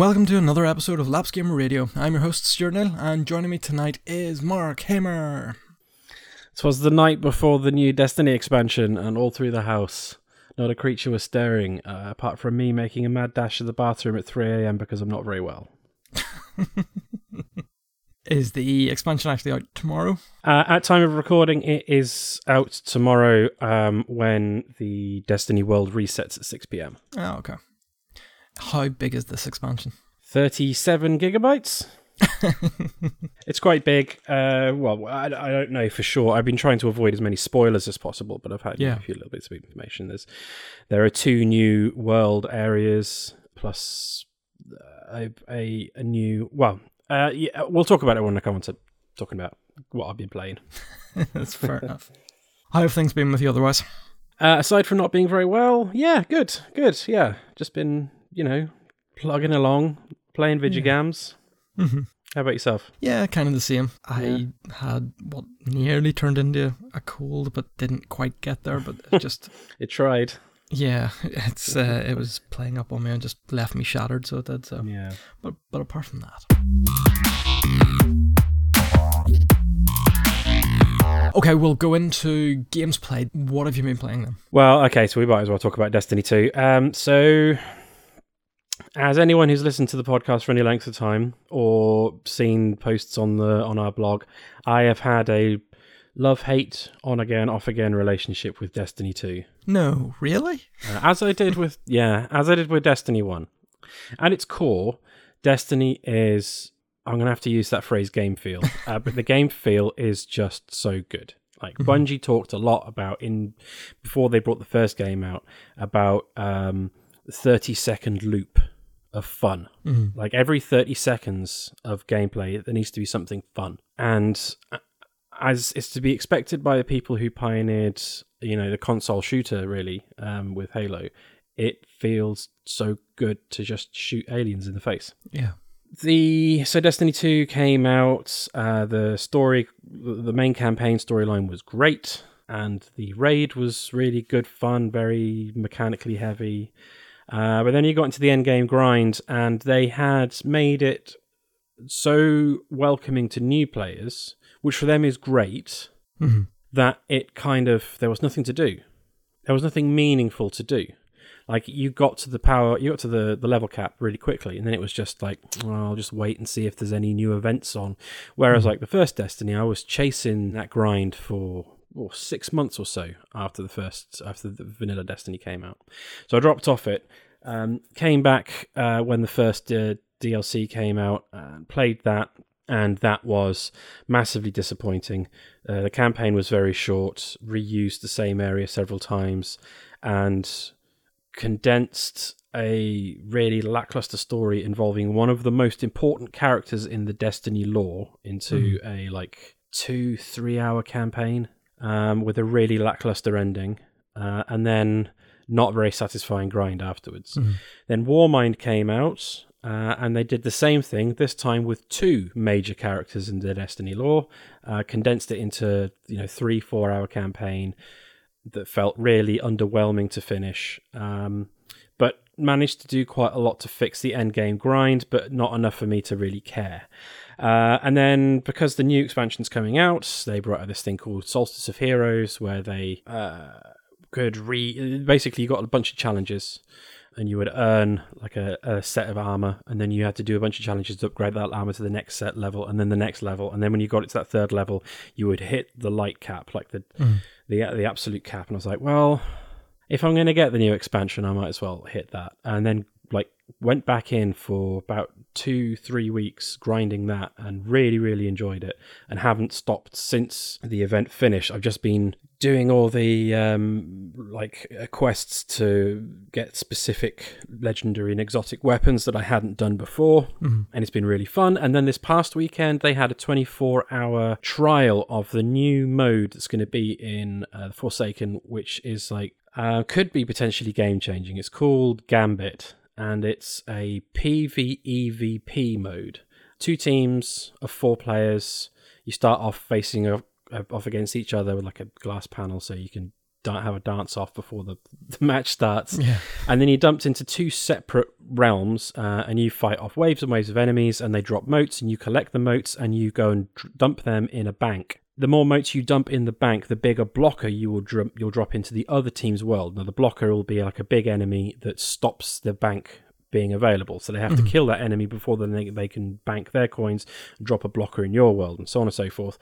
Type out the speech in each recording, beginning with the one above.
Welcome to another episode of Laps Gamer Radio. I'm your host Stuart Neal, and joining me tonight is Mark Hamer. Twas the night before the new Destiny expansion, and all through the house, not a creature was stirring, uh, apart from me making a mad dash to the bathroom at 3 a.m. because I'm not very well. Is the expansion actually out tomorrow? Uh, at time of recording, it is out tomorrow um, when the Destiny world resets at 6 p.m. Oh, okay. How big is this expansion? 37 gigabytes. it's quite big. Uh, well, I, I don't know for sure. I've been trying to avoid as many spoilers as possible, but I've had Yeah. a few little bits of information. There's there are two new world areas plus uh, a a, a new. Well, uh, yeah, we'll talk about it when I come on to talking about what I've been playing. That's fair enough. How have things been with you otherwise? Uh, aside from not being very well, yeah, good, good, yeah. Just been you know plugging along, playing video games. Mm-hmm. How about yourself? Yeah, kind of the same. I had what nearly turned into a cold, but didn't quite get there. But it just, It tried. yeah, it's uh, it was playing up on me and just left me shattered. So it did. So, Yeah. but but apart from that. Okay, we'll go into games played. What have you been playing then? Well, okay, so we might as well talk about Destiny 2. Um, so, as anyone who's listened to the podcast for any length of time or seen posts on the on our blog, I have had a love hate on again off again relationship with Destiny 2. No, really? Uh, as I did with yeah, as I did with Destiny 1. At its core, Destiny is I'm going to have to use that phrase game feel, uh, but the game feel is just so good. Like Bungie talked a lot about in before they brought the first game out about um 30 second loop of fun. Like every 30 seconds of gameplay there needs to be something fun. And uh, as is to be expected by the people who pioneered, you know, the console shooter really um, with Halo, it feels so good to just shoot aliens in the face. Yeah. The so Destiny 2 came out. Uh, the story, the main campaign storyline was great, and the raid was really good fun, very mechanically heavy. Uh, but then you got into the end game grind, and they had made it so welcoming to new players, which for them is great, Mhm. that it kind of there was nothing to do. There was nothing meaningful to do. Like you got to the power, you got to the, the level cap really quickly, and then it was just like, well, I'll just wait and see if there's any new events on. Whereas like the first Destiny, I was chasing that grind for oh, six months or so after the first after the vanilla Destiny came out. So I dropped off it, um, came back uh, when the first uh, DLC came out, and played that, and that was massively disappointing. Uh, the campaign was very short, reused the same area several times, and condensed a really lackluster story involving one of the most important characters in the Destiny lore into a like two, three hour campaign um, with a really lackluster ending, uh, and then not very satisfying grind afterwards. Then Warmind came out. Uh, and they did the same thing this time with two major characters in the Destiny lore, uh, condensed it into you know three four hour campaign that felt really underwhelming to finish. Um, but managed to do quite a lot to fix the end game grind, but not enough for me to really care. Uh, and then because the new expansion's coming out, they brought out this thing called Solstice of Heroes, where they uh, could re basically you got a bunch of challenges. And you would earn like a, a set of armor, and then you had to do a bunch of challenges to upgrade that armor to the next set level, and then the next level, and then when you got it to that third level, you would hit the light cap, like the the the absolute cap. And I was like, well, if I'm going to get the new expansion, I might as well hit that. And then went back in for about two three weeks grinding that and really really enjoyed it and haven't stopped since the event finished i've just been doing all the um like uh, quests to get specific legendary and exotic weapons that i hadn't done before and it's been really fun. And then this past weekend they had a 24 hour trial of the new mode that's going to be in uh, forsaken which is like uh, could be potentially game changing it's called gambit and it's a PvEVP mode. Two teams of four players. You start off facing off against each other with like a glass panel, so you can have a dance off before the, the match starts. Yeah. And then you're dumped into two separate realms, uh, and you fight off waves and waves of enemies, and they drop motes, and you collect the motes, and you go and dump them in a bank. The more motes you dump in the bank, the bigger blocker you will dr- you'll drop into the other team's world. Now, the blocker will be like a big enemy that stops the bank being available. So they have to mm-hmm. kill that enemy before then they, they can bank their coins and drop a blocker in your world, and so on and so forth.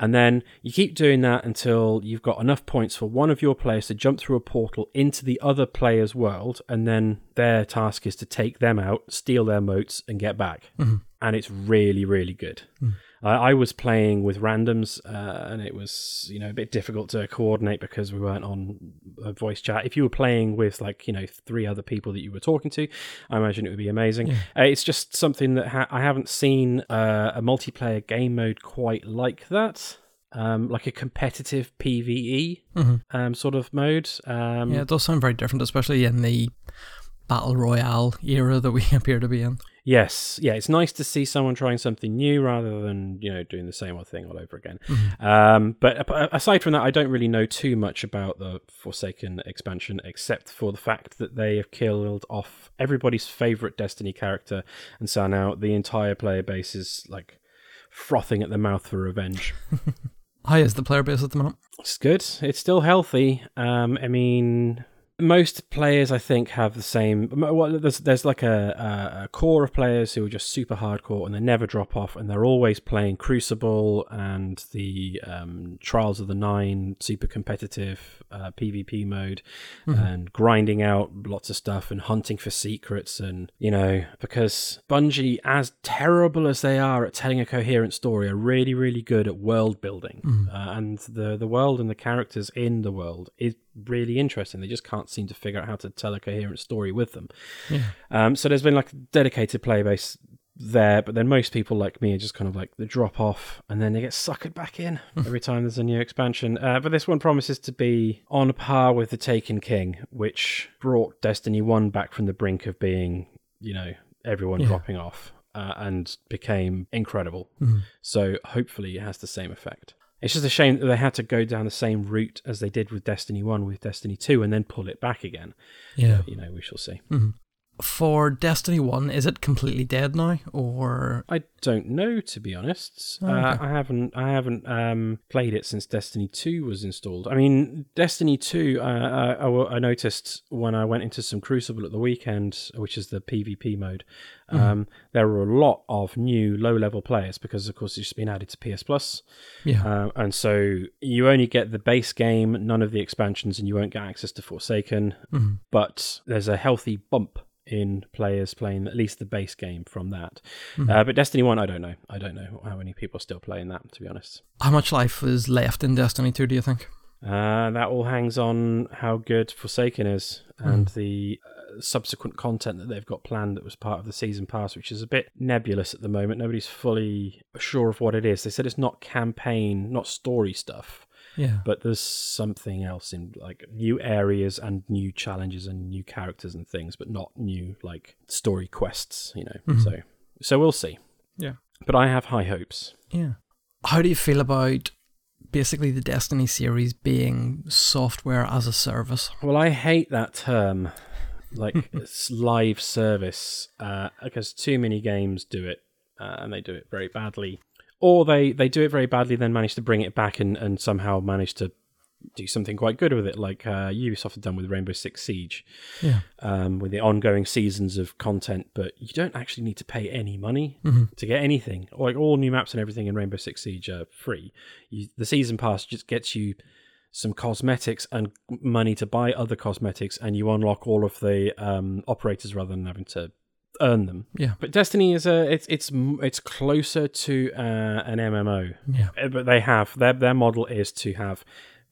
And then you keep doing that until you've got enough points for one of your players to jump through a portal into the other player's world, and then their task is to take them out, steal their motes, and get back. Mm-hmm. And it's really, really good. Mm. I I was playing with randoms, uh, and it was you know a bit difficult to coordinate because we weren't on a voice chat. If you were playing with like you know three other people that you were talking to, I imagine it would be amazing. Uh, it's just something that ha- I haven't seen uh, a multiplayer game mode quite like that. Um, like a competitive PVE um, sort of mode. Um, Yeah, it does sound very different, especially in the battle royale era that we appear to be in. Yes, yeah, it's nice to see someone trying something new rather than you know doing the same old thing all over again. Um, but aside from that, I don't really know too much about the Forsaken expansion, except for the fact that they have killed off everybody's favorite Destiny character, and so now the entire player base is like frothing at the mouth for revenge. How is the player base at the moment? It's good. It's still healthy. Um, I mean, most players, I think, have the same. Well, there's there's like a, a, core of players who are just super hardcore and they never drop off, and they're always playing Crucible and the um, Trials of the Nine super competitive uh, PvP mode, and grinding out lots of stuff and hunting for secrets, and you know, because Bungie, as terrible as they are at telling a coherent story, are really really good at world building, uh, and the the world and the characters in the world is really interesting. They just can't seem to figure out how to tell a coherent story with them. Um, so there's been like a dedicated player base there, but then most people like me are just kind of like the drop off and then they get suckered back in every time there's a new expansion. Uh, but this one promises to be on par with the Taken King, which brought Destiny 1 back from the brink of being, you know, everyone dropping off. Uh, and became incredible. So hopefully it has the same effect. It's just a shame that they had to go down the same route as they did with Destiny 1 with Destiny 2 and then pull it back again. Yeah. You know, we shall see. Mm-hmm. For Destiny 1, is it completely dead now? Or. I don't know to be honest. Oh, uh. I haven't I haven't um, played it since Destiny 2 was installed. I mean, Destiny 2 uh, I, I I noticed when I went into some Crucible at the weekend, which is the PvP mode. Mm-hmm. Um, there were a lot of new low level players because of course it's been added to PS Plus. Yeah. Uh, and so you only get the base game, none of the expansions, and you won't get access to Forsaken. Mhm. But there's a healthy bump in players playing at least the base game from that. Mm-hmm. Uh, but Destiny 1, I don't know. I don't know how many people are still playing that, to be honest. How much life is left in Destiny 2, do you think? Uh, that all hangs on how good Forsaken is and the uh, subsequent content that they've got planned that was part of the season pass, which is a bit nebulous at the moment. Nobody's fully sure of what it is. They said it's not campaign, not story stuff, Yeah. but there's something else in like new areas and new challenges and new characters and things, but not new like story quests, you know. So, so we'll see. Yeah. But I have high hopes. Yeah. How do you feel about basically the Destiny series being software as a service? Well, I hate that term, like it's live service, uh, because too many games do it, uh, and they do it very badly, or they they do it very badly, then manage to bring it back and and somehow manage to do something quite good with it, like uh, Ubisoft have done with Rainbow Six Siege, Yeah. um, with the ongoing seasons of content. But you don't actually need to pay any money Mhm. to get anything. Like all new maps and everything in Rainbow Six Siege are free. You, the season pass just gets you some cosmetics and money to buy other cosmetics, and you unlock all of the um, operators rather than having to earn them. Yeah. But Destiny is a it's it's it's closer to uh, an MMO. Yeah. Uh, But they have their their model is to have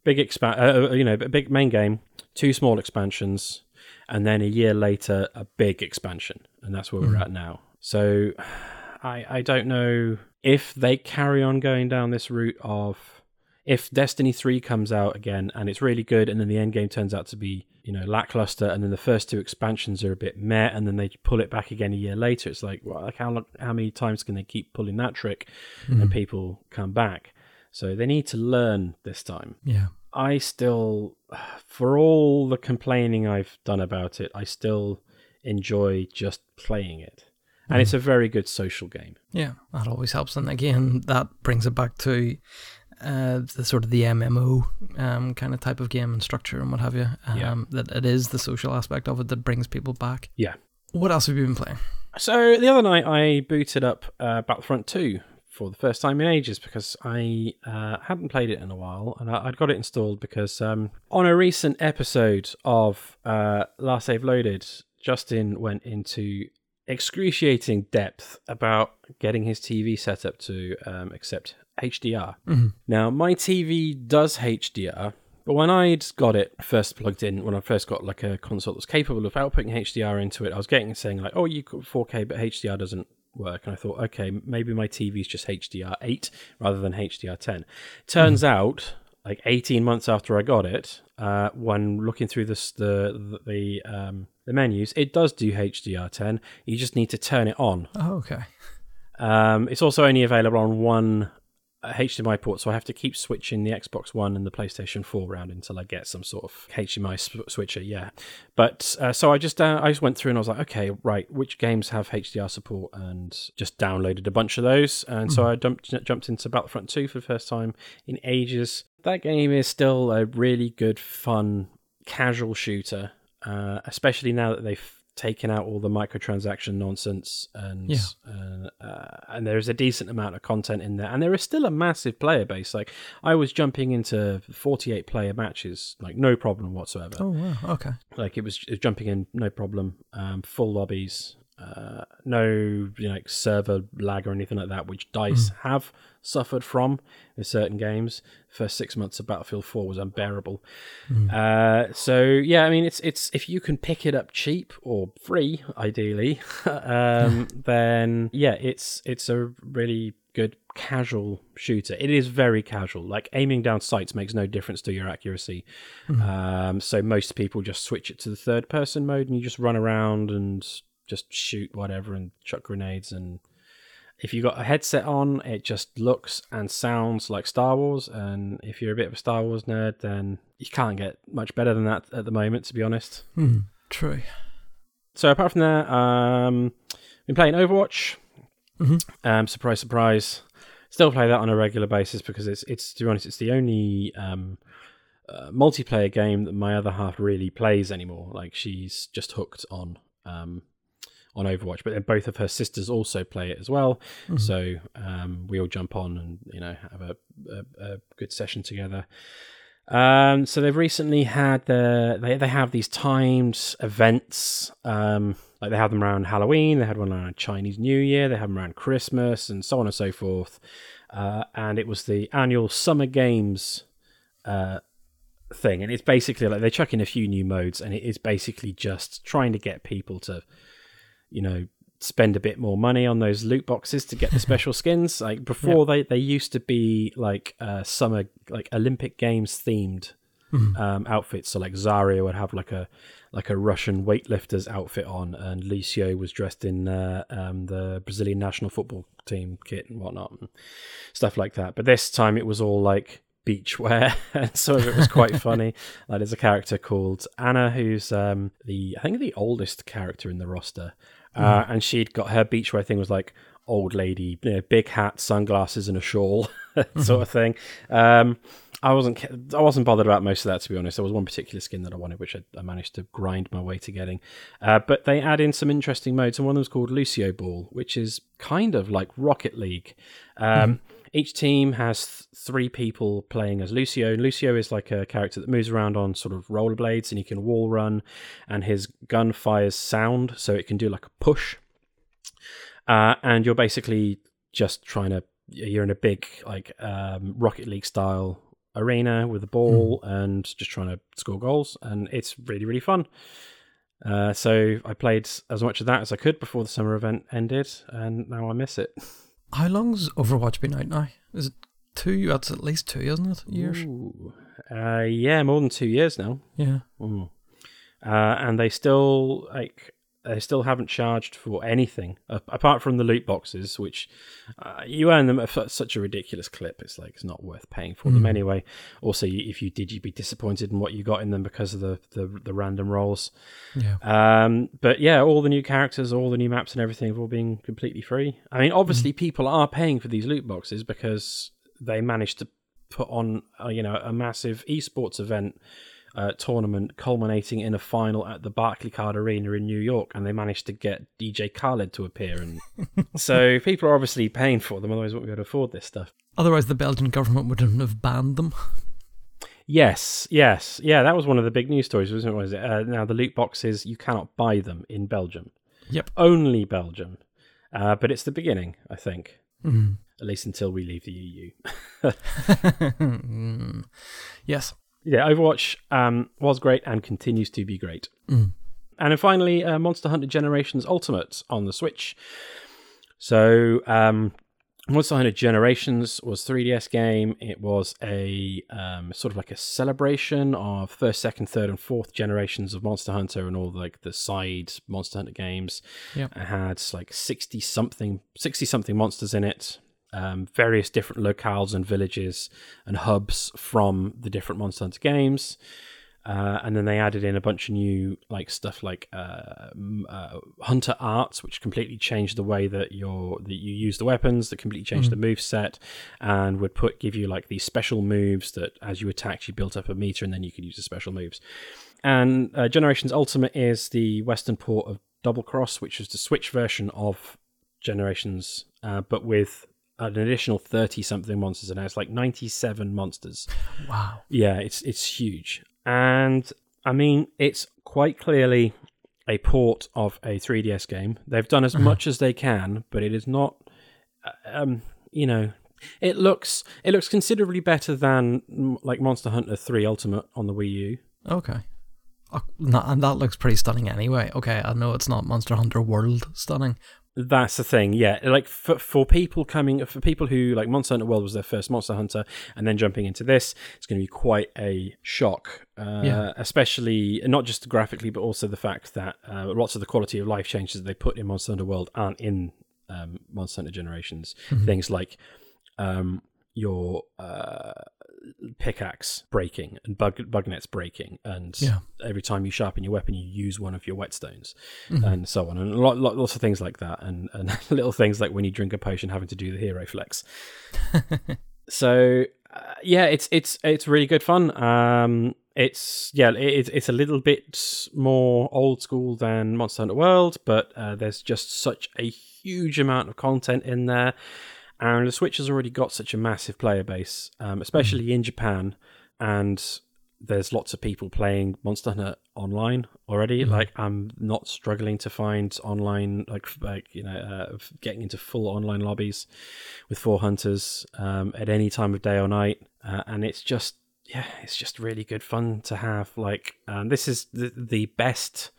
big expand, uh, you know, a big main game, two small expansions, and then a year later a big expansion, and that's where we're at now. So, I I don't know if they carry on going down this route of if Destiny 3 comes out again and it's really good and then the end game turns out to be, you know, lackluster and then the first two expansions are a bit meh and then they pull it back again a year later, it's like, well, like how how many times can they keep pulling that trick and mm-hmm. people come back? So they need to learn this time. Yeah. I still, for all the complaining I've done about it, I still enjoy just playing it. And it's mm-hmm. a very good social game. Yeah, that always helps. And again, that brings it back to uh, the sort of the MMO um, kind of type of game and structure and what have you. Um, Yeah. That it is the social aspect of it that brings people back. Yeah. What else have you been playing? So the other night I booted up uh, Battlefront 2 for the first time in ages because I uh, hadn't played it in a while and I, I'd got it installed because um, on a recent episode of uh, Last Save Loaded, Justin went into excruciating depth about getting his TV set up to um, accept HDR. Mhm. Now, my TV does HDR, but when I'd got it first plugged in, when I first got like a console that's capable of outputting HDR into it, I was getting saying like, "Oh, you got 4K, but HDR doesn't work." And I thought, okay, maybe my TV is just HDR 8 rather than HDR 10. Turns out, like 18 months after I got it, uh, when looking through this, the the the, um, the menus, it does do HDR 10. You just need to turn it on. Oh, okay. Um, it's also only available on one uh, HDMI port, so I have to keep switching the Xbox One and the PlayStation 4 around until I get some sort of HDMI sw- switcher. Yeah, but uh, so I just uh, I just went through and I was like, okay, right, which games have HDR support, and just downloaded a bunch of those, and so I dumped, jumped into Battlefront 2 for the first time in ages. That game is still a really good, fun, casual shooter, uh, especially now that they've taken out all the microtransaction nonsense and Yeah. uh, uh, and there's a decent amount of content in there and there is still a massive player base like i was jumping into 48 player matches like no problem whatsoever Oh, wow. Okay. like it was, it was jumping in no problem um, full lobbies uh, no you know, like server lag or anything like that which dice have suffered from in certain games. First six months of battlefield 4 was unbearable. Uh, so yeah i mean it's it's if you can pick it up cheap or free ideally um, then yeah it's it's a really good casual shooter. It is very casual. Like aiming down sights makes no difference to your accuracy. Um, so most people just switch it to the third person mode and you just run around and just shoot whatever and chuck grenades and if you've got a headset on it just looks and sounds like star wars and if you're a bit of a star wars nerd then you can't get much better than that at the moment to be honest Hmm. True. so apart from that um been playing overwatch Mhm. um surprise surprise still play that on a regular basis because it's it's to be honest it's the only um uh, multiplayer game that my other half really plays anymore like she's just hooked on um on Overwatch, but then both of her sisters also play it as well. So um, we all jump on and you know have a, a, a good session together. Um, so they've recently had the they they have these timed events. Um, like they have them around Halloween, they had one around Chinese New Year, they have them around Christmas, and so on and so forth. Uh, and it was the annual Summer Games uh, thing, and it's basically like they chuck in a few new modes, and it is basically just trying to get people to, you know, spend a bit more money on those loot boxes to get the special skins. Like before, they they used to be like uh, summer like Olympic Games themed um, outfits. So like Zarya would have like a like a Russian weightlifter's outfit on, and Lucio was dressed in uh, um, the Brazilian national football team kit and whatnot, and stuff like that. But this time it was all like beachwear, and some of it was quite funny. Like there's a character called Ana, who's um, the I think the oldest character in the roster, uh, and she'd got her beachwear thing was like old lady, you know, big hat, sunglasses, and a shawl, sort of thing. Um, I wasn't I wasn't bothered about most of that to be honest. There was one particular skin that I wanted, which I, I managed to grind my way to getting. Uh, but they add in some interesting modes, and one of them is called Lucio Ball, which is kind of like Rocket League. Um, Each team has th- three people playing as Lucio. And Lucio is like a character that moves around on sort of rollerblades, and he can wall run, and his gun fires sound, so it can do like a push. Uh, and you're basically just trying to you're in a big like um, Rocket League style arena with a ball and just trying to score goals, and it's really really fun. Uh, so I played as much of that as I could before the summer event ended, and now I miss it. How long's Overwatch been out now? Is it two? That's at least two, isn't it? Years. Ooh. Uh, yeah, more than two years now. Yeah. Mm. Uh, and they still like they still haven't charged for anything apart from the loot boxes, which uh, you earn them at such a ridiculous clip. It's like it's not worth paying for mm. them anyway. Also, if you did, you'd be disappointed in what you got in them because of the the, the random rolls. Yeah. Um. But yeah, all the new characters, all the new maps, and everything have all been completely free. I mean, obviously, mm. people are paying for these loot boxes because they managed to put on, uh, you know, a massive esports event uh, tournament culminating in a final at the Barclaycard Arena in New York, and they managed to get DJ Khaled to appear. And so people are obviously paying for them, otherwise, won't be able to afford this stuff. Otherwise, the Belgian government wouldn't have banned them. Yes, yes, yeah. That was one of the big news stories, wasn't it? Was it? Uh, now the loot boxes you cannot buy them in Belgium. Yep, only Belgium. Uh, but it's the beginning, I think. Mm. At least until we leave the EU. mm. Yes yeah, Overwatch um, was great and continues to be great. Mm. And then finally, uh, Monster Hunter Generations Ultimate on the Switch. So, um, Monster Hunter Generations was 3DS game. It was a um, sort of like a celebration of first, second, third, and fourth generations of Monster Hunter and all like the side Monster Hunter games. Yeah, it had like sixty something, sixty something monsters in it um, various different locales and villages and hubs from the different Monster Hunter games. Uh, and then they added in a bunch of new like stuff like uh, uh, hunter arts, which completely changed the way that you that you use the weapons. That completely changed mm-hmm. the move set, and would put give you like these special moves that as you attacked, you built up a meter, and then you could use the special moves. And uh, Generations Ultimate is the Western port of Double Cross, which is the Switch version of Generations, uh, but with an additional 30 something monsters and now it's like 97 monsters. Wow. Yeah it's it's huge. And i mean it's quite clearly a port of a 3ds game. They've done as uh-huh. much as they can but it is not uh, um you know it looks it looks considerably better than like monster hunter 3 ultimate on the wii u. Okay. Oh, and that looks pretty stunning anyway. Okay i know it's not monster hunter world stunning that's the thing, yeah. Like for for people coming, for people who like Monster Hunter World was their first Monster Hunter, and then jumping into this, it's going to be quite a shock. Uh, yeah. Especially not just graphically, but also the fact that uh, lots of the quality of life changes that they put in Monster Hunter World aren't in um, Monster Hunter Generations. Mm-hmm. Things like um, your uh, pickaxe breaking and bug bug nets breaking, and yeah. every time you sharpen your weapon, you use one of your whetstones, mm-hmm. and so on, and lot, lot, lots of things like that, and and little things like when you drink a potion, having to do the hero flex. so uh, yeah, it's it's it's really good fun. Um, it's yeah, it, it's a little bit more old school than Monster Hunter World, but uh, there's just such a huge amount of content in there. And the Switch has already got such a massive player base, um, especially mm. in Japan, and there's lots of people playing Monster Hunter online already. Mm. Like I'm not struggling to find online, like like you know, uh, getting into full online lobbies with four hunters um, at any time of day or night, uh, and it's just yeah, it's just really good fun to have. Like um, this is the, the best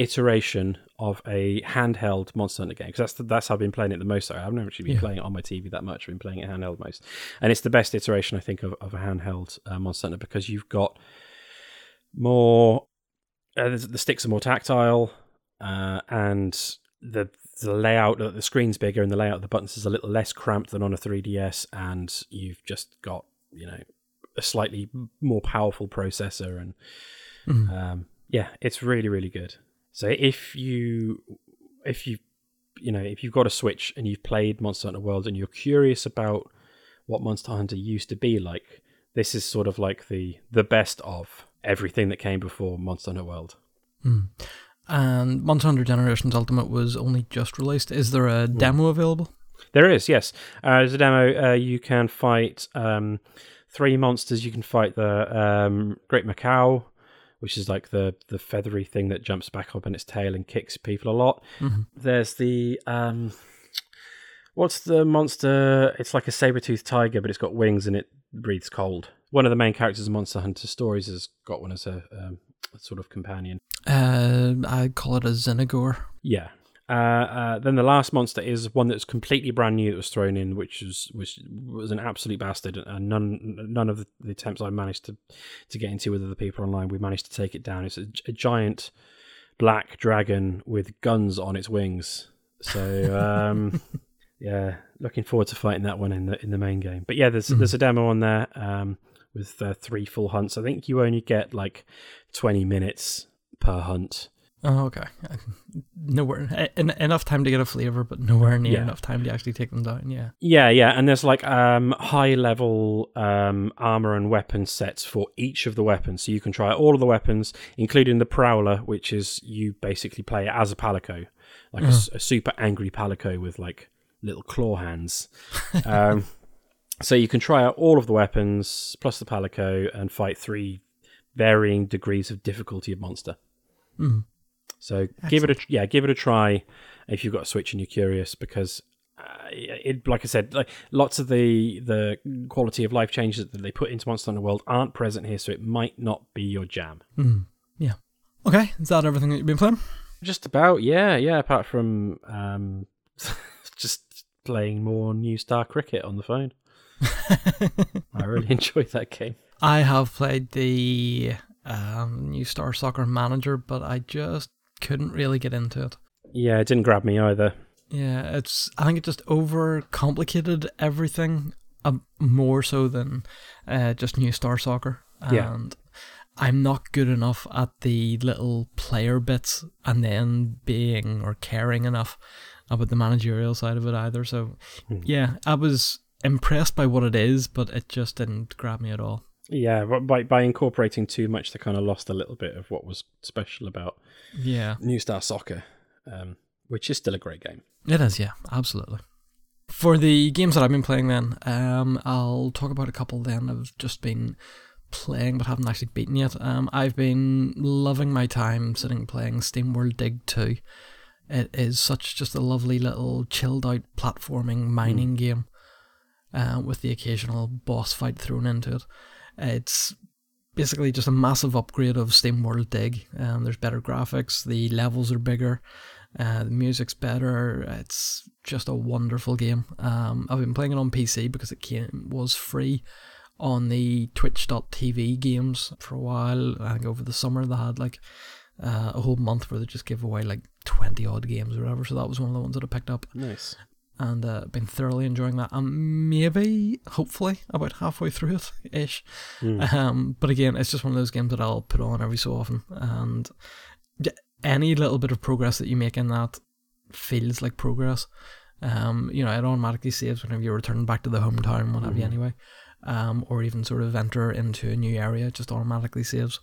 iteration of a handheld Monster Hunter game because that's the, that's how I've been playing it the most. I haven't actually been yeah. playing it on my TV that much. I've been playing it handheld most, and it's the best iteration I think of, of a handheld uh, Monster Hunter because you've got more. Uh, the sticks are more tactile, uh, and the the layout the screen's bigger and the layout of the buttons is a little less cramped than on a 3DS, and you've just got you know a slightly more powerful processor and. Mm. Um, yeah, it's really, really good. So if you if you you know if you've got a Switch and you've played Monster Hunter World and you're curious about what Monster Hunter used to be like, this is sort of like the the best of everything that came before Monster Hunter World. Mm. And Monster Hunter Generations Ultimate was only just released. Is there a mm. demo available? There is, yes. Uh, there's a demo. Uh, you can fight um, three monsters. You can fight the um, Great Maccao, which is like the the feathery thing that jumps back up on its tail and kicks people a lot. Mm-hmm. There's the um, what's the monster? It's like a saber toothed tiger, but it's got wings and it breathes cold. One of the main characters in Monster Hunter stories has got one as a, um, a sort of companion. Uh, I call it a Zinogre. Yeah, uh, uh, then the last monster is one that's completely brand new that was thrown in, which was which was an absolute bastard, and none none of the, attempts I managed to to get into with other people online, we managed to take it down. It's a, a giant black dragon with guns on its wings. So um, yeah, looking forward to fighting that one in the in the main game. But yeah, there's Mhm. there's a demo on there um, with uh, three full hunts. I think you only get like 20 minutes per hunt. Oh, okay. Nowhere en- enough time to get a flavor, but nowhere near Yeah. enough time to actually take them down. Yeah. Yeah, yeah, and there's like um, high level um, armor and weapon sets for each of the weapons, so you can try all of the weapons, including the prowler, which is you basically play as a palico, like a super angry palico with like little claw hands. um, so you can try out all of the weapons plus the palico and fight three varying degrees of difficulty of monster. Mm. So give it a yeah, give it a try if you've got a Switch and you're curious because uh, it like I said, like lots of the the quality of life changes that they put into Monster Hunter World aren't present here, so it might not be your jam. Mm. Yeah. Okay. Is that everything that you've been playing? Just about yeah, yeah. Apart from um, just playing more New Star Cricket on the phone. I really enjoy that game. I have played the um, new Star Soccer Manager, but I just couldn't really get into it. Yeah, it didn't grab me either. Yeah, it's. I think it just overcomplicated everything um, more so than uh, just new Star Soccer. And Yeah. I'm not good enough at the little player bits, and then being or caring enough about the managerial side of it either. So, Hmm. yeah, I was impressed by what it is, but it just didn't grab me at all. Yeah, but by by incorporating too much, they kind of lost a little bit of what was special about Yeah, New Star Soccer, um, which is still a great game. it is. Yeah, absolutely. For the games that I've been playing, then um, I'll talk about a couple. Then I've just been playing but haven't actually beaten yet. Um, I've been loving my time sitting playing Steam World Dig 2. It is such just a lovely little chilled out platforming mining game uh, with the occasional boss fight thrown into it. It's basically just a massive upgrade of Steam World Dig. Um, there's better graphics, the levels are bigger, uh, the music's better. It's just a wonderful game. Um, I've been playing it on PC because it came was free on the Twitch.tv games for a while. I think over the summer they had like uh, a whole month where they just give away like 20 odd games or whatever. So that was one of the ones that I picked up Nice. And uh, been thoroughly enjoying that. I'm maybe, hopefully, about halfway through it ish. Mm. Um, but again, it's just one of those games that I'll put on every so often, and any little bit of progress that you make in that feels like progress. Um, you know, it automatically saves whenever you return back to the hometown, what have you, Mhm. anyway. Um, or even sort of enter into a new area, just automatically saves.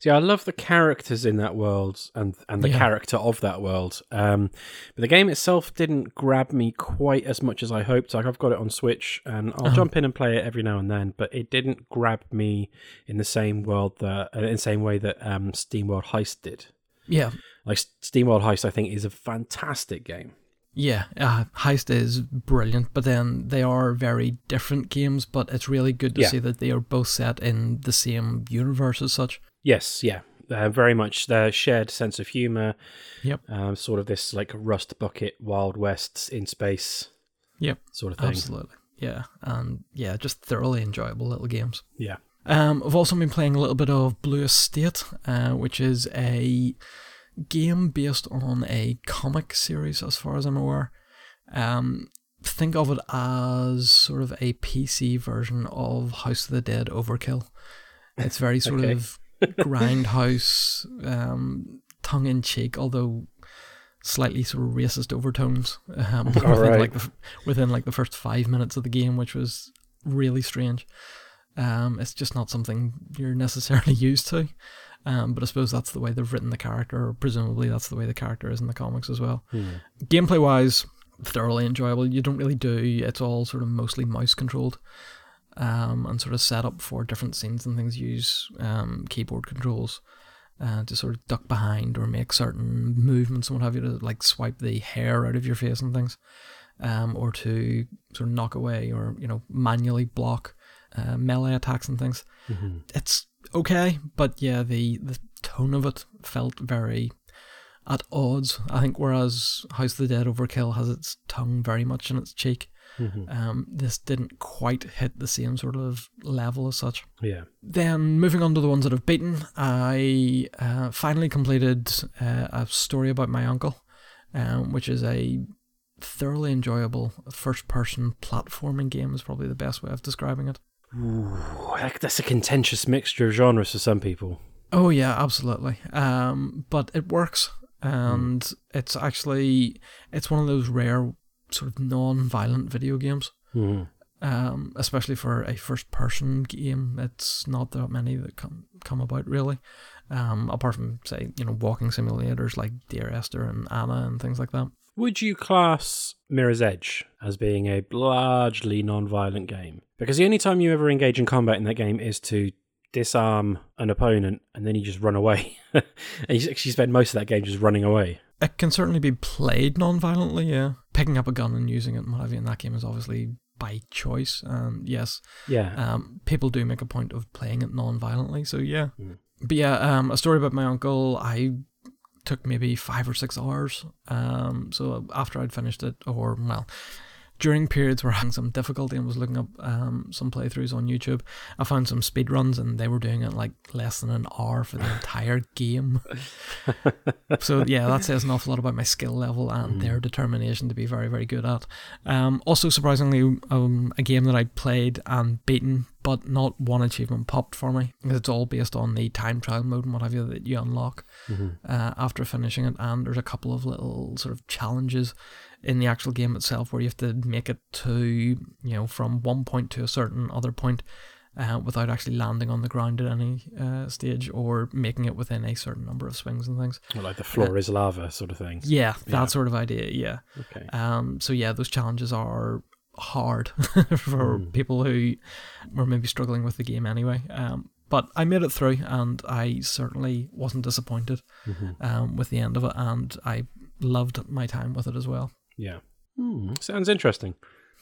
See, I love the characters in that world and and the Yeah. character of that world. Um, but the game itself didn't grab me quite as much as I hoped. Like I've got it on Switch, and I'll Uh-huh. jump in and play it every now and then. But it didn't grab me in the same world that uh, in the same way that um, SteamWorld Heist did. Yeah, Like SteamWorld Heist, I think is a fantastic game. Yeah, uh, Heist is brilliant, but then they are very different games. But it's really good to Yeah. see that they are both set in the same universe as such. Yes, yeah, uh, very much their shared sense of humor. Yep. Um, sort of this like rust bucket Wild West in space. Yep. Sort of thing. Absolutely, yeah, and yeah, just thoroughly enjoyable little games. Yeah. Um, I've also been playing a little bit of Blue Estate, uh, which is a game based on a comic series, as far as I'm aware. Um, think of it as sort of a PC version of House of the Dead Overkill. It's very sort Okay. of grindhouse, um, tongue in cheek, although slightly sort of racist overtones um, within, Alright. like the, within like the first five minutes of the game, which was really strange. Um, it's just not something you're necessarily used to. Um, but I suppose that's the way they've written the character, or presumably that's the way the character is in the comics as well. Hmm. Gameplay wise, thoroughly enjoyable. You don't really do, it's all sort of mostly mouse controlled. Um, and sort of set up for different scenes and things use um, keyboard controls uh, to sort of duck behind or make certain movements and what have you to like swipe the hair out of your face and things, um, or to sort of knock away or you know manually block uh, melee attacks and things. Mhm. It's okay, but yeah, the the tone of it felt very at odds. I think whereas House of the Dead Overkill has its tongue very much in its cheek, Mhm. Um, this didn't quite hit the same sort of level as such. Yeah. Then moving on to the ones that I've beaten, I uh, finally completed uh, a story about my uncle, um, which is a thoroughly enjoyable first-person platforming game. Is probably the best way of describing it. Ooh, heck, that's a contentious mixture of genres for some people. Oh yeah, absolutely. Um, but it works, and it's actually it's one of those rare sort of non-violent video games. Mhm. Um, especially for a first-person game, it's not that many that come come about really. Um, apart from say you know walking simulators like Dear Esther and Anna and things like that. Would you class Mirror's Edge as being a largely non-violent game? Because the only time you ever engage in combat in that game is to disarm an opponent and then you just run away. and you actually spend most of that game just running away. It can certainly be played non-violently. Yeah, picking up a gun and using it and what have you in that game is obviously by choice. And yes, Yeah. um, people do make a point of playing it non-violently. So yeah, Mm. but yeah, um, a story about my uncle. I took maybe five or six hours. Um, so after I'd finished it, or well, during periods where I had some difficulty and was looking up um, some playthroughs on YouTube, I found some speed runs and they were doing it like less than an hour for the entire game. so yeah, that says an awful lot about my skill level and Mm. their determination to be very, very good at. Um, also, surprisingly, um, a game that I played and beaten, but not one achievement popped for me because it's all based on the time trial mode and what have you that you unlock Mhm. uh, after finishing it. And there's a couple of little sort of challenges in the actual game itself where you have to make it to you know from one point to a certain other point. Uh, without actually landing on the ground at any uh, stage or making it within a certain number of swings and things. Well, like the floor is lava sort of thing. Yeah, that Yeah. sort of idea. Yeah. Okay. Um. So yeah, those challenges are hard for Hmm. people who were maybe struggling with the game anyway. Um. But I made it through, and I certainly wasn't disappointed Mhm. um, with the end of it, and I loved my time with it as well. Yeah. Hmm, sounds interesting.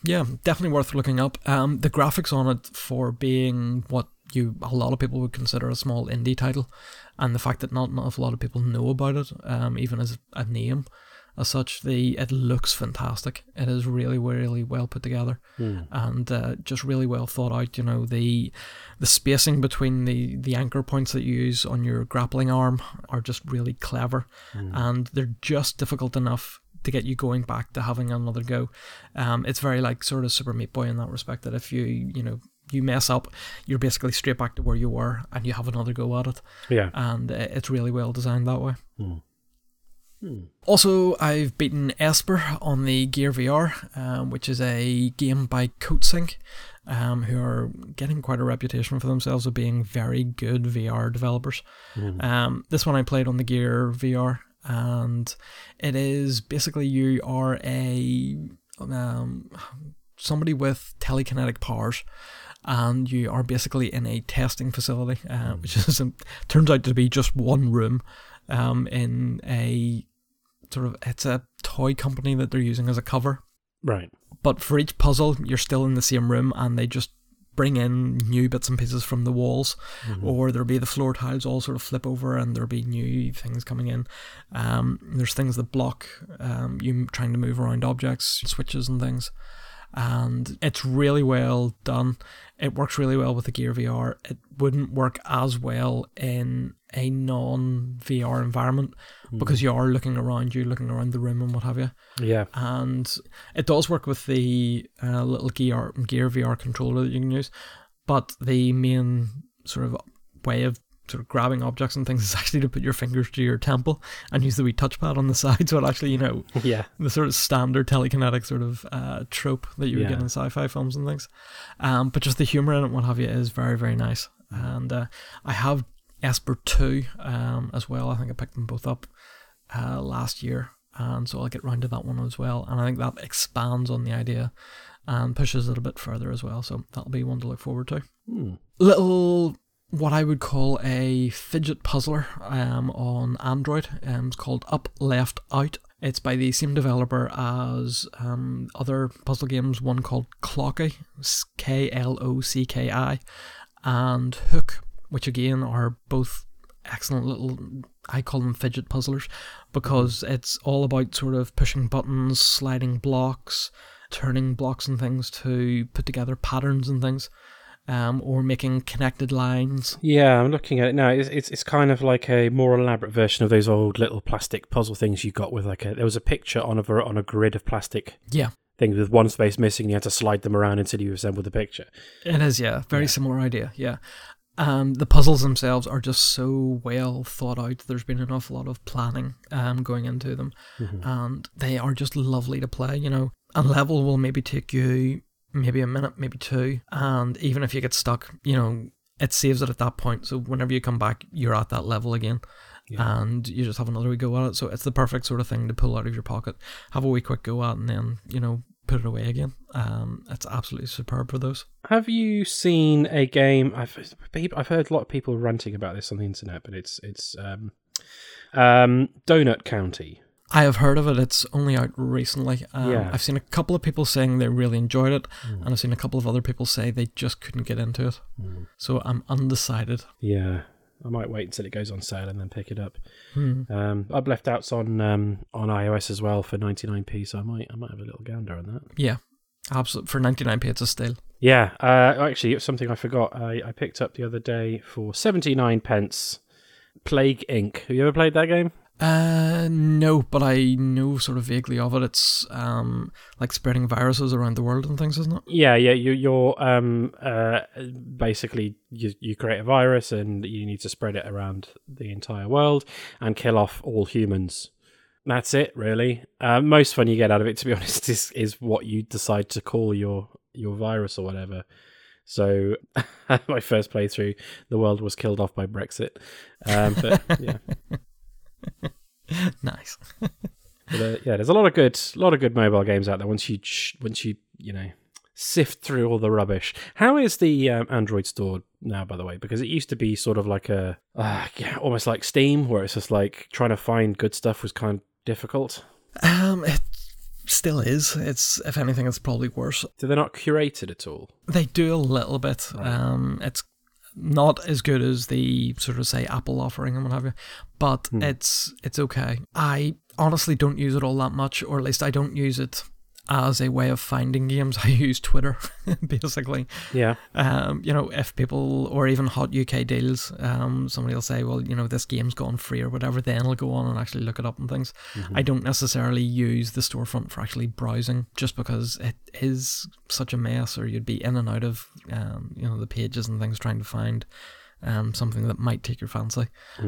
Yeah, definitely worth looking up. Um, the graphics on it for being what you a lot of people would consider a small indie title, and the fact that not enough a lot of people know about it, um, even as a name, as such, the it looks fantastic. It is really, really well put together Hmm. and uh, just really well thought out. You know the the spacing between the the anchor points that you use on your grappling arm are just really clever Hmm. and they're just difficult enough to get you going back to having another go. Um, it's very like sort of Super Meat Boy in that respect. That if you you know you mess up, you're basically straight back to where you were, and you have another go at it. Yeah. And uh, it's really well designed that way. Hmm. Hmm. Also, I've beaten Esper on the Gear VR, um, which is a game by Coatsink, um, who are getting quite a reputation for themselves of being very good VR developers. Hmm. Um, this one I played on the Gear VR, and it is basically you are a um, somebody with telekinetic powers, and you are basically in a testing facility, uh, which is turns out to be just one room, um, in a sort of it's a toy company that they're using as a cover. Right. But for each puzzle, you're still in the same room, and they just bring in new bits and pieces from the walls, Mhm. or there'll be the floor tiles all sort of flip over, and there'll be new things coming in. Um, there's things that block um, you trying to move around objects, switches and things, and it's really well done. It works really well with the Gear VR. It wouldn't work as well in a non VR environment because you are looking around you, looking around the room and what have you Yeah. and it does work with the uh, little gear gear VR controller that you can use, but the main sort of way of sort of grabbing objects and things is actually to put your fingers to your temple and use the wee touchpad on the side. So it actually, you know, Yeah. the sort of standard telekinetic sort of uh, trope that you would get in sci-fi films and things. Um, but just the humor in it, and what have you, is very very nice. And uh, I have Esper two um, as well. I think I picked them both up uh, last year, and so I'll get round to that one as well. And I think that expands on the idea and pushes it a bit further as well. So that'll be one to look forward to. Hmm. Little what I would call a fidget puzzler um, on Android. Um, it's called Up Left Out. It's by the same developer as um, other puzzle games, one called Klocki, K L O C K I, and Hook, which again are both excellent little, I call them fidget puzzlers, because it's all about sort of pushing buttons, sliding blocks, turning blocks and things to put together patterns and things, um, or making connected lines. Yeah, I'm looking at it now. It's, it's it's kind of like a more elaborate version of those old little plastic puzzle things you got with like a there was a picture on a on a grid of plastic Yeah, things with one space missing. You had to slide them around until you assembled the picture. it is. Yeah, very Yeah. similar idea. Yeah. Um, the puzzles themselves are just so well thought out. There's been an awful lot of planning um, going into them. and they are just lovely to play. You know, a level will maybe take you maybe a minute, maybe two, and even if you get stuck, you know, it saves it at that point. So whenever you come back, you're at that level again. Yeah. And you just have another wee go at it. So it's the perfect sort of thing to pull out of your pocket, have a wee quick go at, and then you know put it away again. Um, it's absolutely superb for those. Have you seen a game? I've I've heard a lot of people ranting about this on the internet, but it's it's um, um, Donut County. I have heard of it. It's only out recently. Um, Yeah. I've seen a couple of people saying they really enjoyed it, and I've seen a couple of other people say they just couldn't get into it. So I'm undecided. Yeah, I might wait until it goes on sale and then pick it up. Hmm. Um, I've left outs on um, on iOS as well for 99p, so I might I might have a little gander on that. Yeah, absolutely. For 99p, it's a steal. Yeah, uh, actually, something I forgot. I, I picked up the other day for 79 pence. Plague Inc. Have you ever played that game? Uh, no, but I know sort of vaguely of it. It's um like spreading viruses around the world and things, isn't it? Yeah, yeah. You, you're um uh basically you you create a virus and you need to spread it around the entire world and kill off all humans. That's it, really. Uh, most fun you get out of it, to be honest, is is what you decide to call your your virus or whatever. So, my first playthrough, the world was killed off by Brexit. Um, but yeah, nice. But, uh, yeah, there's a lot of good, lot of good mobile games out there. Once you, once you, you know, sift through all the rubbish. How is the um, Android store now, by the way? Because it used to be sort of like a, uh, yeah, almost like Steam, where it's just like trying to find good stuff was kind of difficult. Um, it still is. It's if anything, it's probably worse. Do they not curate it at all? They do a little bit. Right. Um, it's not as good as the sort of say Apple offering and what have you, but Hmm. it's it's okay. I honestly don't use it all that much, or at least I don't use it as a way of finding games. I use Twitter basically. Yeah, Um, you know, if people or even hot UK deals, um, somebody will say, well, you know, this game's gone free or whatever, then I'll go on and actually look it up and things. I don't necessarily use the storefront for actually browsing just because it is such a mess or you'd be in and out of, um, you know, the pages and things trying to find um, something that might take your fancy.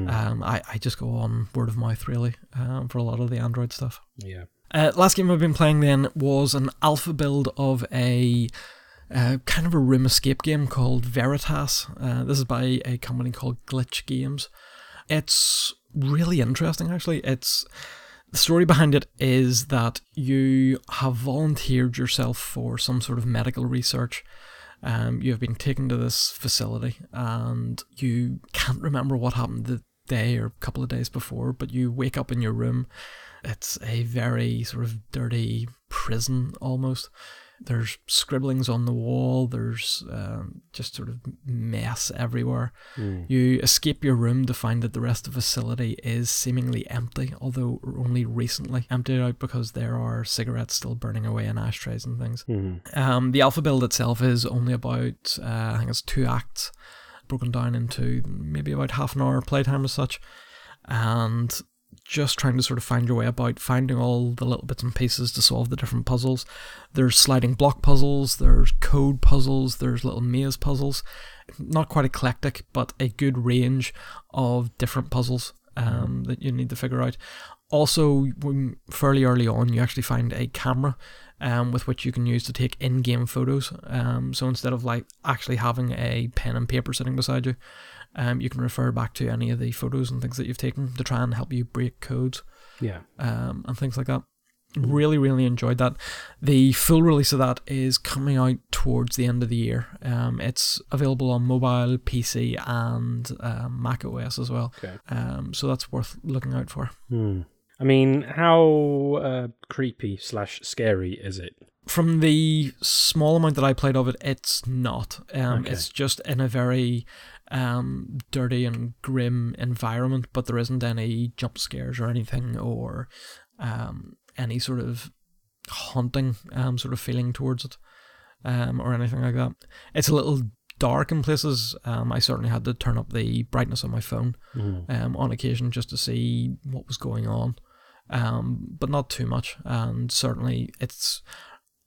Um, I, I just go on word of mouth really um, for a lot of the Android stuff. yeah. Uh, last game I've been playing then was an alpha build of a uh, kind of a room escape game called Veritas. Uh, this is by a company called Glitch Games. It's really interesting, actually. It's the story behind it is that you have volunteered yourself for some sort of medical research. Um, you have been taken to this facility and you can't remember what happened the day or a couple of days before, but you wake up in your room. It's a very sort of dirty prison almost. There's scribblings on the wall. There's um, just sort of mess everywhere. You escape your room to find that the rest of the facility is seemingly empty, although only recently emptied out because there are cigarettes still burning away in ashtrays and things. Um, the alpha build itself is only about, uh, I think it's two acts, broken down into maybe about half an hour playtime as such, and just trying to sort of find your way about, finding all the little bits and pieces to solve the different puzzles. There's sliding block puzzles, there's code puzzles, there's little maze puzzles. Not quite eclectic, but a good range of different puzzles um, that you need to figure out. Also, when fairly early on, you actually find a camera um, with which you can use to take in-game photos. Um, so instead of like actually having a pen and paper sitting beside you, um, you can refer back to any of the photos and things that you've taken to try and help you break codes Yeah. um, and things like that. Really, really enjoyed that. The full release of that is coming out towards the end of the year. Um, it's available on mobile, PC, and um, Mac OS as well. Okay. Um, so that's worth looking out for. Hmm. I mean, how uh, creepy slash scary is it? From the small amount that I played of it, it's not. Um, Okay. It's just in a very um, dirty and grim environment, but there isn't any jump scares or anything or um, any sort of haunting um, sort of feeling towards it um, or anything like that. It's a little dark in places. Um, I certainly had to turn up the brightness on my phone um, on occasion just to see what was going on, um, but not too much. And certainly, it's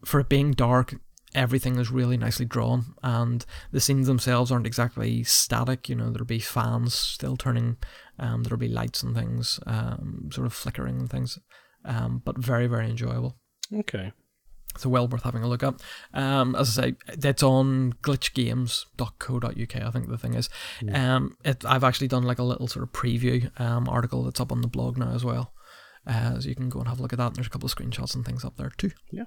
for it being dark. Everything is really nicely drawn, and the scenes themselves aren't exactly static. You know, there'll be fans still turning, um, there'll be lights and things, um, sort of flickering and things, um, but very, very enjoyable. Okay. So well worth having a look at. Um, as I say, it's on glitchgames.co.uk. I think the thing is, um, it, I've actually done like a little sort of preview um, article that's up on the blog now as well. Uh, so you can go and have a look at that. And there's a couple of screenshots and things up there too. Yeah.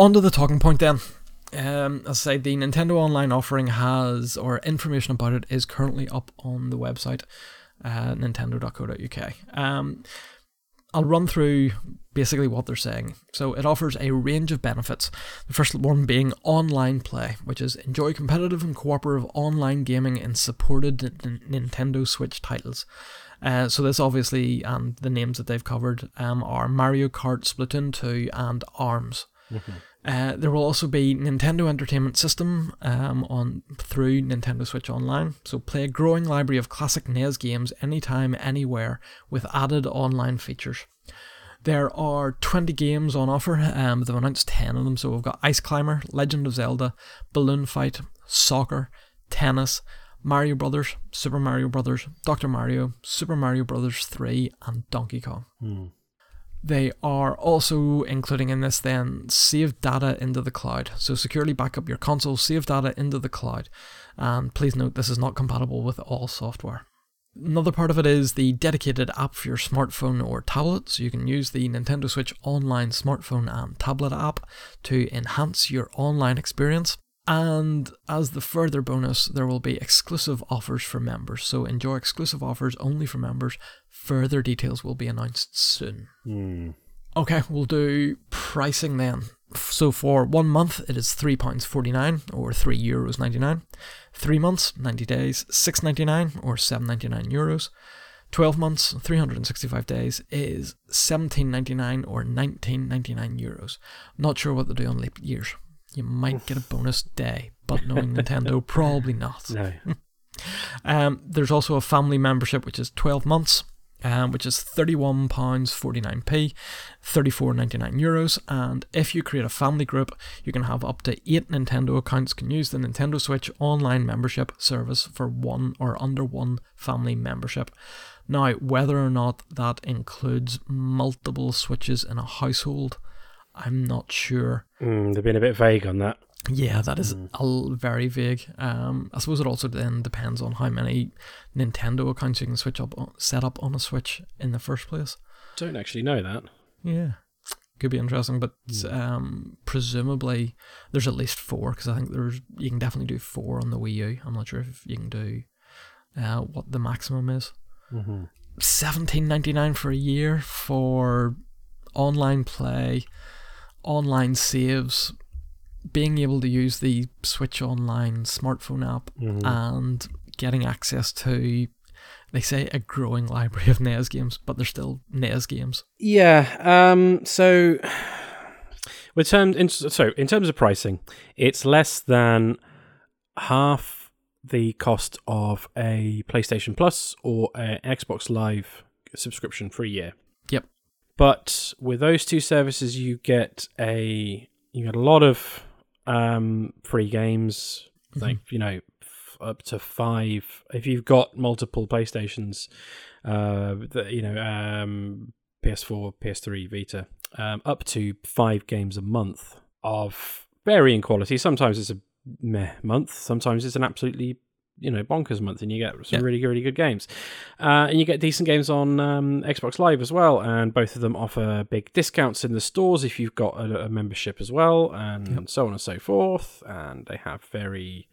On to the talking point then. Um, as I say, the Nintendo Online offering has, or information about it is currently up on the website, uh, nintendo.co.uk. Um, I'll run through basically what they're saying. So it offers a range of benefits. The first one being online play, which is enjoy competitive and cooperative online gaming in supported N- Nintendo Switch titles. Uh, so this obviously, and the names that they've covered um, are Mario Kart, Splatoon 2, and ARMS. Uh, there will also be Nintendo Entertainment System um, on through Nintendo Switch Online. So play a growing library of classic NES games anytime, anywhere, with added online features. There are 20 games on offer. Um, they've announced 10 of them. So we've got Ice Climber, Legend of Zelda, Balloon Fight, Soccer, Tennis, Mario Brothers, Super Mario Brothers, Dr. Mario, Super Mario Brothers 3, and Donkey Kong. They are also including in this then save data into the cloud. So securely back up your console, save data into the cloud. And please note this is not compatible with all software. Another part of it is the dedicated app for your smartphone or tablet. So you can use the Nintendo Switch online smartphone and tablet app to enhance your online experience. And as the further bonus, there will be exclusive offers for members. So enjoy exclusive offers only for members. Further details will be announced soon. Hmm. Okay, we'll do pricing then. So for one month, it is £3.49 or €3 Euros 99. Three months, 90 days, six ninety nine or seven ninety nine euros. 12 months, 365 days is 17.99 or 19.99 euros. Not sure what they do on leap years. You might get a bonus day, but knowing Nintendo, probably not. No. Um, there's also a family membership, which is 12 months, um, which is £31.49p, 34.99 euros. And if you create a family group, you can have up to eight Nintendo accounts can use the Nintendo Switch online membership service for one or under one family membership. Now, whether or not that includes multiple Switches in a household, I'm not sure. Mm, they've been a bit vague on that. Yeah, that is a l- very vague. Um, I suppose it also then depends on how many Nintendo accounts you can switch up, on, set up on a Switch in the first place. Don't actually know that. Yeah, could be interesting, but um, presumably there's at least four because I think there's you can definitely do four on the Wii U. I'm not sure if you can do uh, what the maximum is. Mm-hmm. Seventeen ninety nine for a year for online play, online saves, being able to use the Switch Online smartphone app, Mm-hmm. and getting access to, they say, a growing library of NES games, but they're still NES games. Yeah. Um. So, with terms, in, so in terms of pricing, it's less than half the cost of a PlayStation Plus or an Xbox Live subscription for a year. But with those two services, you get a you get a lot of um, free games, like you know, f- up to five. If you've got multiple PlayStations, uh, the, you know, um, PS4, PS3, Vita, um, up to five games a month of varying quality. Sometimes it's a meh month. Sometimes it's an absolutely you know bonkers month, and you get some Yeah. really really good games, uh, and you get decent games on um, Xbox Live as well. And both of them offer big discounts in the stores if you've got a, a membership as well, and so on and so forth. And they have very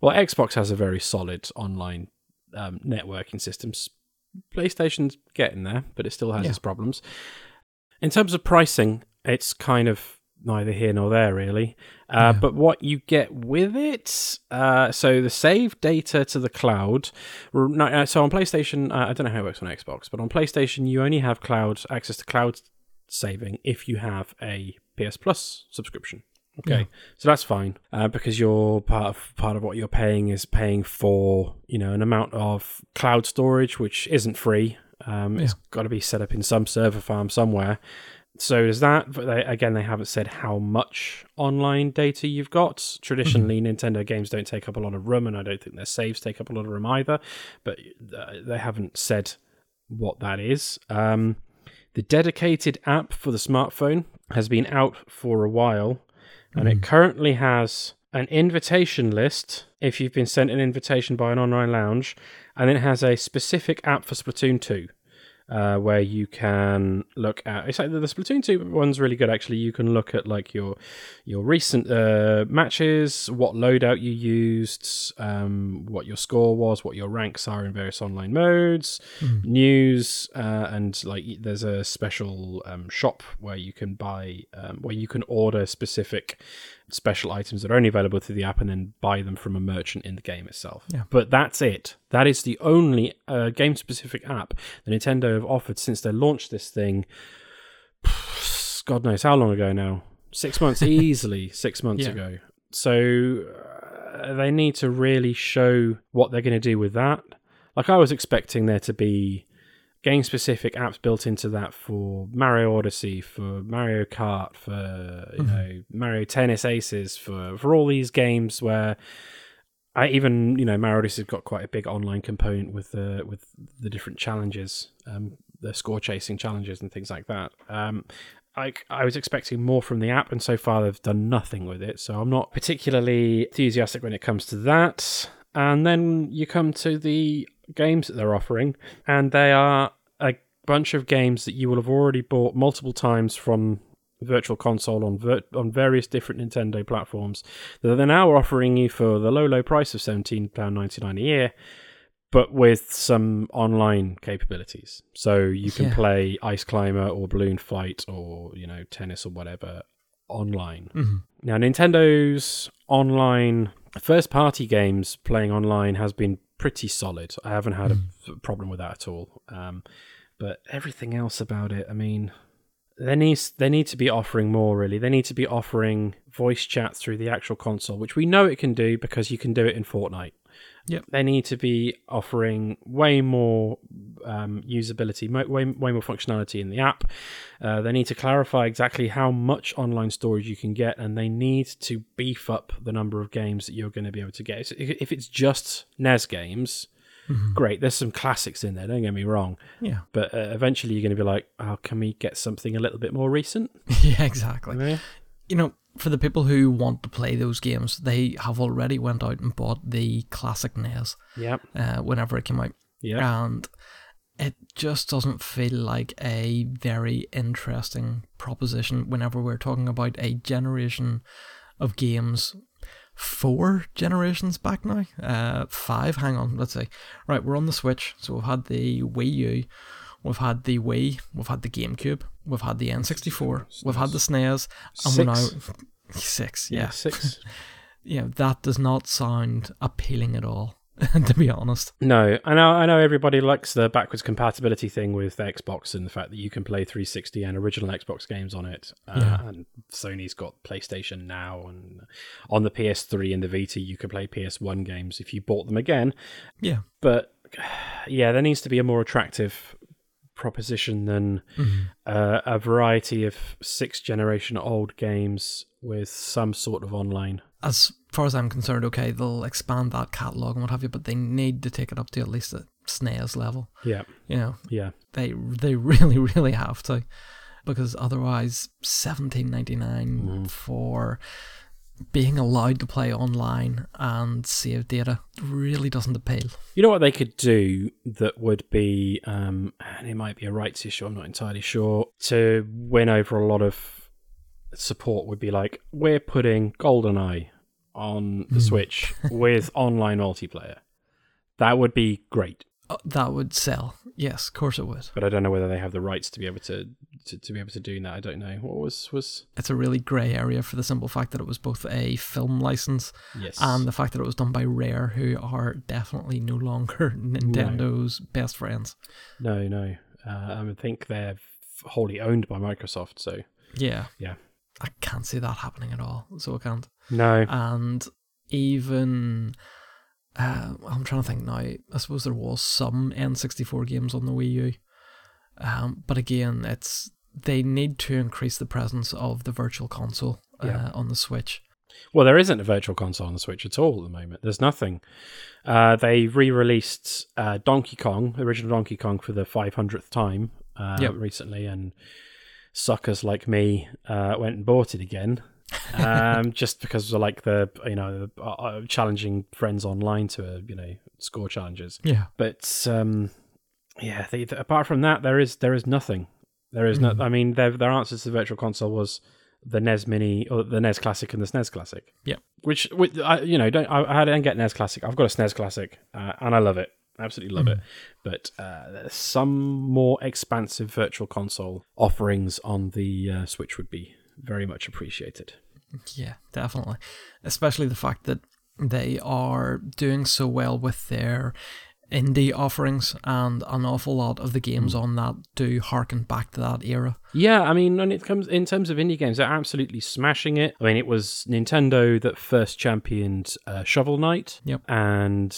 well. Xbox has a very solid online um, networking systems. PlayStation's getting there, but it still has Yeah. its problems. In terms of pricing, it's kind of neither here nor there, really. Uh, But what you get with it, uh, so the save data to the cloud. No, uh, so on PlayStation, uh, I don't know how it works on Xbox, but on PlayStation, you only have cloud access to cloud saving if you have a PS Plus subscription. Okay, Yeah. so that's fine uh, because you're part of part of what you're paying is paying for you know an amount of cloud storage which isn't free. Um, It's got to be set up in some server farm somewhere. So there's that. But they, again, they haven't said how much online data you've got. Traditionally, Nintendo games don't take up a lot of room, and I don't think their saves take up a lot of room either. But uh, they haven't said what that is. Um, the dedicated app for the smartphone has been out for a while, and it currently has an invitation list if you've been sent an invitation by an online lounge, and it has a specific app for Splatoon 2. Uh, where you can look at it's like the, the Splatoon 2 one's really good actually. You can look at like your your recent uh, matches, what loadout you used, um, what your score was, what your ranks are in various online modes, news, uh, and like there's a special um, shop where you can buy um, where you can order specific special items that are only available through the app and then buy them from a merchant in the game itself. Yeah. But that's it. That is the only uh, game specific app that Nintendo have offered since they launched this thing. God knows how long ago now. Six months, easily six months Yeah. ago. So uh, they need to really show what they're going to do with that. Like I was expecting there to be game specific apps built into that for Mario Odyssey, for Mario Kart, for you know Mario Tennis Aces, for for all these games where I even you know Mario Odyssey's got quite a big online component with the with the different challenges, um, the score chasing challenges and things like that. Um, I, I was expecting more from the app, and so far they've done nothing with it. So I'm not particularly enthusiastic when it comes to that. And then you come to the games that they're offering, and they are a bunch of games that you will have already bought multiple times from Virtual Console on vir- on various different Nintendo platforms that they're now offering you for the low low price of seventeen pound ninety nine a year, but with some online capabilities. So you can Yeah. play Ice Climber or Balloon Fight or you know tennis or whatever online. Mhm. Now, Nintendo's online first party games playing online has been pretty solid. I haven't had a problem with that at all. Um, but everything else about it, I mean, they need they need to be offering more. Really, they need to be offering voice chat through the actual console, which we know it can do because you can do it in Fortnite. Yep. They need to be offering way more um, usability, way way more functionality in the app. Uh, they need to clarify exactly how much online storage you can get, and they need to beef up the number of games that you're going to be able to get. So If it's just NES games, great. There's some classics in there. Don't get me wrong, Yeah. but uh, eventually you're going to be like, "Oh, can we get something a little bit more recent?" yeah, exactly. Yeah. You know, for the people who want to play those games, they have already went out and bought the classic NES Yep. uh, whenever it came out. Yeah. and it just doesn't feel like a very interesting proposition whenever we're talking about a generation of games four generations back now uh five hang on let's see right we're on the switch so we've had the wii u we've had the wii we've had the gamecube we've had the n64 we've had the snes and we're now Six. six Yeah. yeah Six. yeah that does not sound appealing at all to be honest No, I know. I know everybody likes the backwards compatibility thing with the Xbox and the fact that you can play 360 and original Xbox games on it. Uh, Yeah. And Sony's got PlayStation now, and on the PS3 and the Vita, you can play PS1 games if you bought them again. yeah But yeah, there needs to be a more attractive proposition than uh, a variety of six generation old games with some sort of online. as far as I'm concerned, okay, they'll expand that catalog and what have you, but they need to take it up to at least a SNES level. Yeah, You know, yeah. they they really really have to, because otherwise, seventeen ninety nine for being allowed to play online and save data really doesn't appeal. You know what they could do that would be, um, and it might be a rights issue, I'm not entirely sure, to win over a lot of support would be like, we're putting GoldenEye on the Switch with online multiplayer. That would be great, Uh, that would sell. Yes, of course it would. but I don't know whether they have the rights to be able to to, to be able to do that. I don't know what was was It's a really grey area for the simple fact that it was both a film license yes and the fact that it was done by Rare, who are definitely no longer Nintendo's best friends. no no. Uh, I think they're wholly owned by Microsoft. So Yeah. Yeah. I can't see that happening at all. So I can't. no, And even uh, I'm trying to think now. I suppose there was some N64 games on the Wii U, um, but again, it's they need to increase the presence of the Virtual Console uh, Yeah. on the Switch. Well, there isn't a virtual console on the Switch at all at the moment. There's nothing. Uh, they re-released uh, Donkey Kong, original Donkey Kong, for the 500th time uh, Yep. recently, and suckers like me uh, went and bought it again, um, just because of like the you know uh, uh, challenging friends online to uh, you know score challenges. Yeah, But um, yeah, they, th- apart from that, there is there is nothing. There is Mm. no. I mean, their their answers to the Virtual Console was the NES Mini or the NES Classic and the SNES Classic. Yeah. Which, which I, you know, don't I, I don't get NES Classic. I've got a SNES Classic, uh, and I love it. Absolutely love it. But uh, some more expansive Virtual Console offerings on the uh, Switch would be very much appreciated. yeah, definitely. Especially the fact that they are doing so well with their indie offerings, and an awful lot of the games on that do harken back to that era. Yeah, I mean, when it comes in terms of indie games, they're absolutely smashing it. I mean, it was Nintendo that first championed uh, Shovel Knight. Yep. and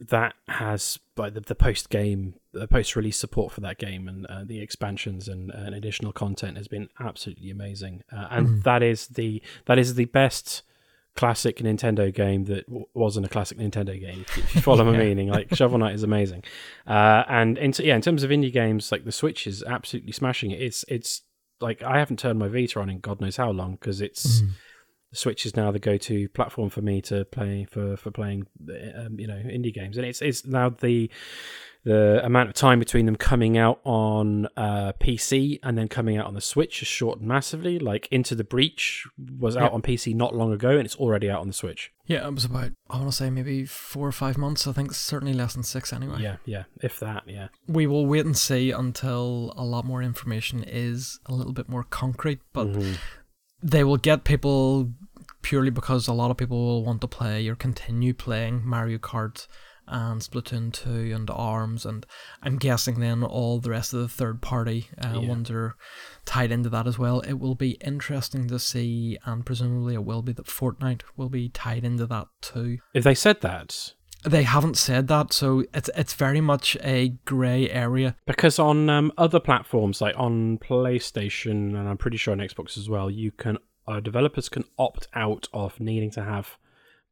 that has like the, the post game, the post release support for that game, and uh, the expansions and, and additional content has been absolutely amazing. Uh, and that is the that is the best classic Nintendo game that w- wasn't a classic Nintendo game. If you, follow my meaning, like Shovel Knight is amazing. Uh, and in, yeah, in terms of indie games, like the Switch is absolutely smashing it. It's it's like I haven't turned my Vita on in God knows how long because it's the Switch is now the go-to platform for me to play for for playing um, you know indie games, and it's it's now the the amount of time between them coming out on uh, PC and then coming out on the Switch has shortened massively. Like Into the Breach was out Yep. on PC not long ago, and it's already out on the Switch. Yeah, it was about I want to say maybe four or five months. I think certainly less than six anyway. Yeah, yeah, if that, yeah. we will wait and see until a lot more information is a little bit more concrete. But Mhm. They will get people purely because a lot of people will want to play or continue playing Mario Kart and Splatoon 2 and ARMS. And I'm guessing then all the rest of the third party uh, Yeah. ones are tied into that as well. It will be interesting to see, and presumably it will be that Fortnite will be tied into that too. If they said that, They haven't said that, so it's it's very much a grey area. because on um, other platforms like on PlayStation and I'm pretty sure on Xbox as well, you can uh, developers can opt out of needing to have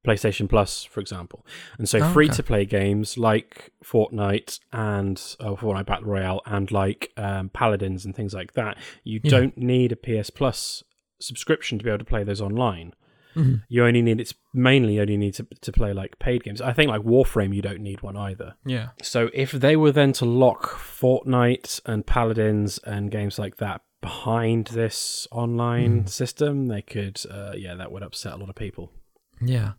PlayStation Plus, for example, and so Oh, free to play games like Fortnite and uh, Fortnite Battle Royale and like um, Paladins and things like that, you Yeah. don't need a PS Plus subscription to be able to play those online. Mhm. You only need it's mainly only need to to play like paid games. I think like Warframe, you don't need one either. Yeah. So if they were then to lock Fortnite and Paladins and games like that behind this online system, they could, uh, yeah, that would upset a lot of people. Yeah.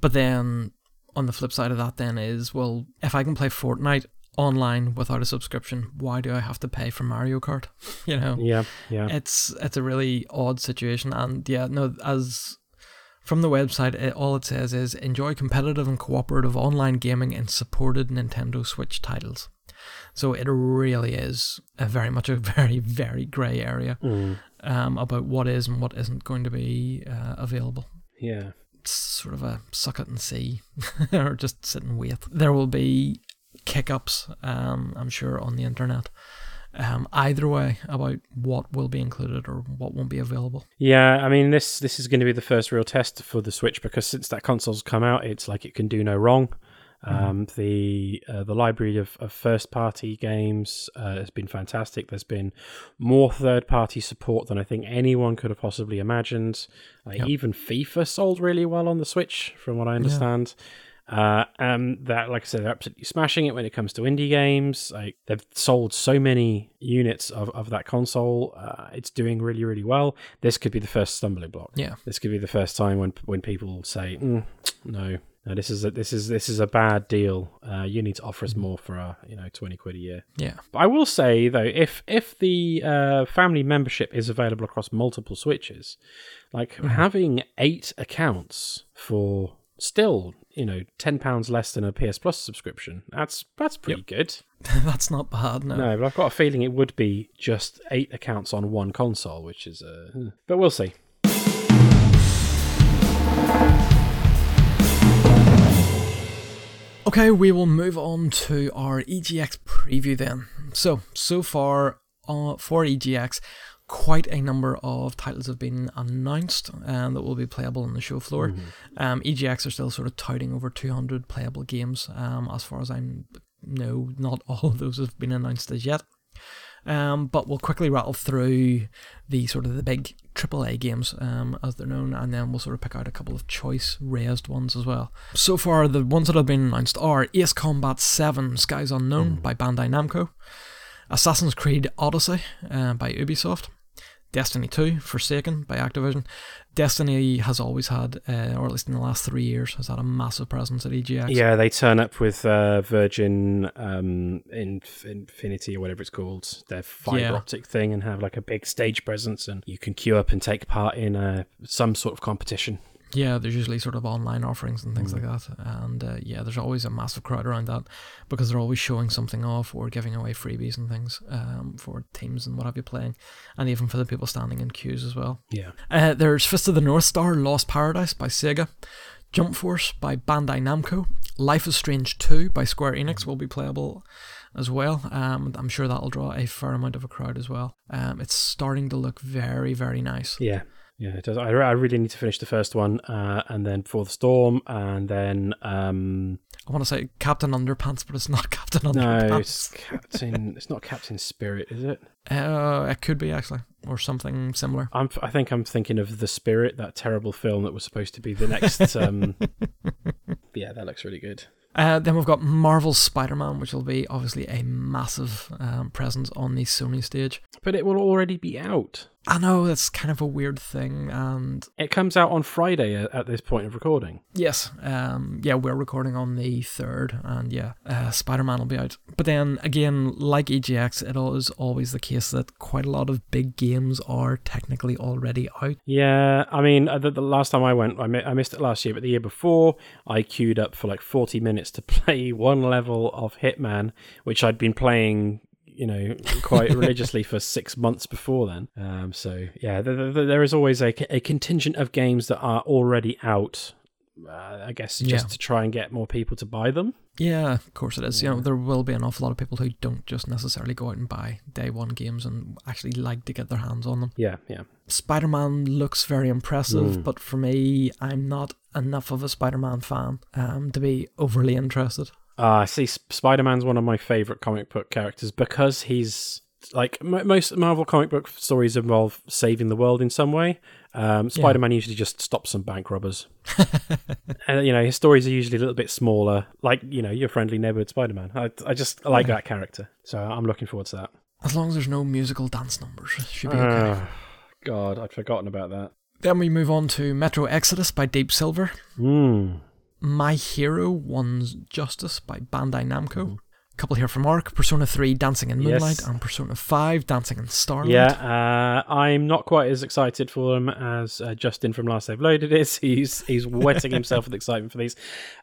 But then on the flip side of that then is well, if I can play Fortnite online without a subscription, why do I have to pay for Mario Kart? You know? Yeah, yeah, It's it's a really odd situation and yeah, no as from the website, it, all it says is enjoy competitive and cooperative online gaming in supported Nintendo Switch titles. So it really is a very much a very very grey area Mm, um, about what is and what isn't going to be uh, available. yeah. It's sort of a suck it and see, or just sit and wait. There will be kick ups, um, I'm sure, on the internet. Um, either way about what will be included or what won't be available. Yeah, I mean this this is going to be the first real test for the Switch because since that console's come out, it's like it can do no wrong. Um, the uh, the library of, of first party games uh, has been fantastic. There's been more third party support than I think anyone could have possibly imagined. Uh, Yep. Even FIFA sold really well on the Switch, from what I understand. Uh, um, that, like I said, they're absolutely smashing it when it comes to indie games. Like they've sold so many units of, of that console. Uh, it's doing really, really well. This could be the first stumbling block. Yeah. This could be the first time when when people say, mm, "No, no, this is a this is this is a bad deal. Uh, you need to offer us more for our you know twenty quid a year. Yeah. But I will say though, if if the uh, family membership is available across multiple switches, like having eight accounts for still you know ten pounds less than a PS Plus subscription, that's that's pretty good. That's not bad, no. No, but I've got a feeling it would be just eight accounts on one console, which is uh, but we'll see. Okay, we will move on to our EGX preview then. So, so far uh, for EGX, quite a number of titles have been announced and that will be playable on the show floor. Um, EGX are still sort of touting over 200 playable games. Um, as far as I know, not all of those have been announced as yet. Um, but we'll quickly rattle through the sort of the big AAA games um, as they're known, and then we'll sort of pick out a couple of choice Rezzed ones as well. So far, the ones that have been announced are Ace Combat 7 Skies Unknown by Bandai Namco, Assassin's Creed Odyssey uh, by Ubisoft, Destiny 2 Forsaken by Activision. Destiny has always had, uh, or at least in the last three years, has had a massive presence at EGX. Yeah, they turn up with uh, Virgin um, Inf- Infinity or whatever it's called, their fiber Yeah. optic thing, and have like a big stage presence, and you can queue up and take part in uh, some sort of competition. Yeah, there's usually sort of online offerings and things like that. And uh, yeah, there's always a massive crowd around that because they're always showing something off or giving away freebies and things um, for teams and what have you playing. And even for the people standing in queues as well. Yeah, Uh, there's Fist of the North Star Lost Paradise by Sega. Jump Force by Bandai Namco. Life is Strange 2 by Square Enix will be playable as well. Um, I'm sure that'll draw a fair amount of a crowd as well. Um, it's starting to look very, very nice. yeah, yeah. It does. I, I really need to finish the first one, uh, and then Before the Storm, and then um, I want to say Captain Underpants, but it's not Captain Underpants. no, it's Captain. it's not Captain Spirit, is it? Uh, it could be actually, or something similar. I'm. I think I'm thinking of the Spirit, that terrible film that was supposed to be the next. Um, yeah, that looks really good. Uh, then we've got Marvel's Spider-Man, which will be obviously a massive um, presence on the Sony stage. But it will already be out. I know that's kind of a weird thing, and It comes out on Friday at, this point of recording. yes, um, yeah, we're recording on the third, and yeah, uh, Spider-Man will be out. But then again, like EGX, it is always the case that quite a lot of big games are technically already out. Yeah, I mean, uh, the, the last time I went, I, mi- I missed it last year, but the year before, I queued up for like 40 minutes to play one level of Hitman, which I'd been playing, you know, quite religiously for six months before then. Um, so, yeah, th th th- there is always a, a contingent of games that are already out. Uh, I guess just Yeah. to try and get more people to buy them. Yeah, of course it is. You know, there will be an awful lot of people who don't just necessarily go out and buy day one games and actually like to get their hands on them. Yeah, yeah. Spider Man looks very impressive, Mm. but for me, I'm not enough of a Spider Man fan um, to be overly interested. Uh, see, Spider Man's one of my favorite comic book characters because he's like m- most Marvel comic book stories involve saving the world in some way. Um, Spider Man usually just stops some bank robbers. and, you know, his stories are usually a little bit smaller, like, you know, your friendly neighborhood Spider Man. I, I just like that character. So I'm looking forward to that. As long as there's no musical dance numbers, it should be okay. Ah, God, I'd forgotten about that. Then we move on to Metro Exodus by Deep Silver, Mm. My Hero One's Justice by Bandai Namco. Mm-hmm. A couple here from Mark Persona 3 Dancing in Moonlight Yes. and Persona 5 Dancing in Starlight. Yeah, uh, I'm not quite as excited for them as uh, Justin from Last Save Loaded is. He's he's wetting himself with excitement for these.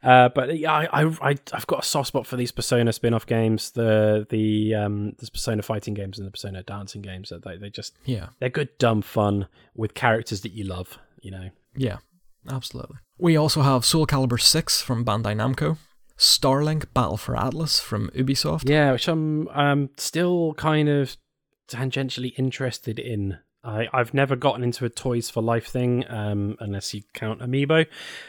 Uh, but yeah, I, I I I've got a soft spot for these Persona spin-off games, the the um the Persona fighting games and the Persona dancing games. They they just Yeah. they're good, dumb fun with characters that you love. You know. Yeah, absolutely. We also have Soul Calibur 6 from Bandai Namco, Starlink Battle for Atlas from Ubisoft. Yeah, which I'm um still kind of tangentially interested in. I, I've never gotten into a Toys for Life thing, um, unless you count Amiibo.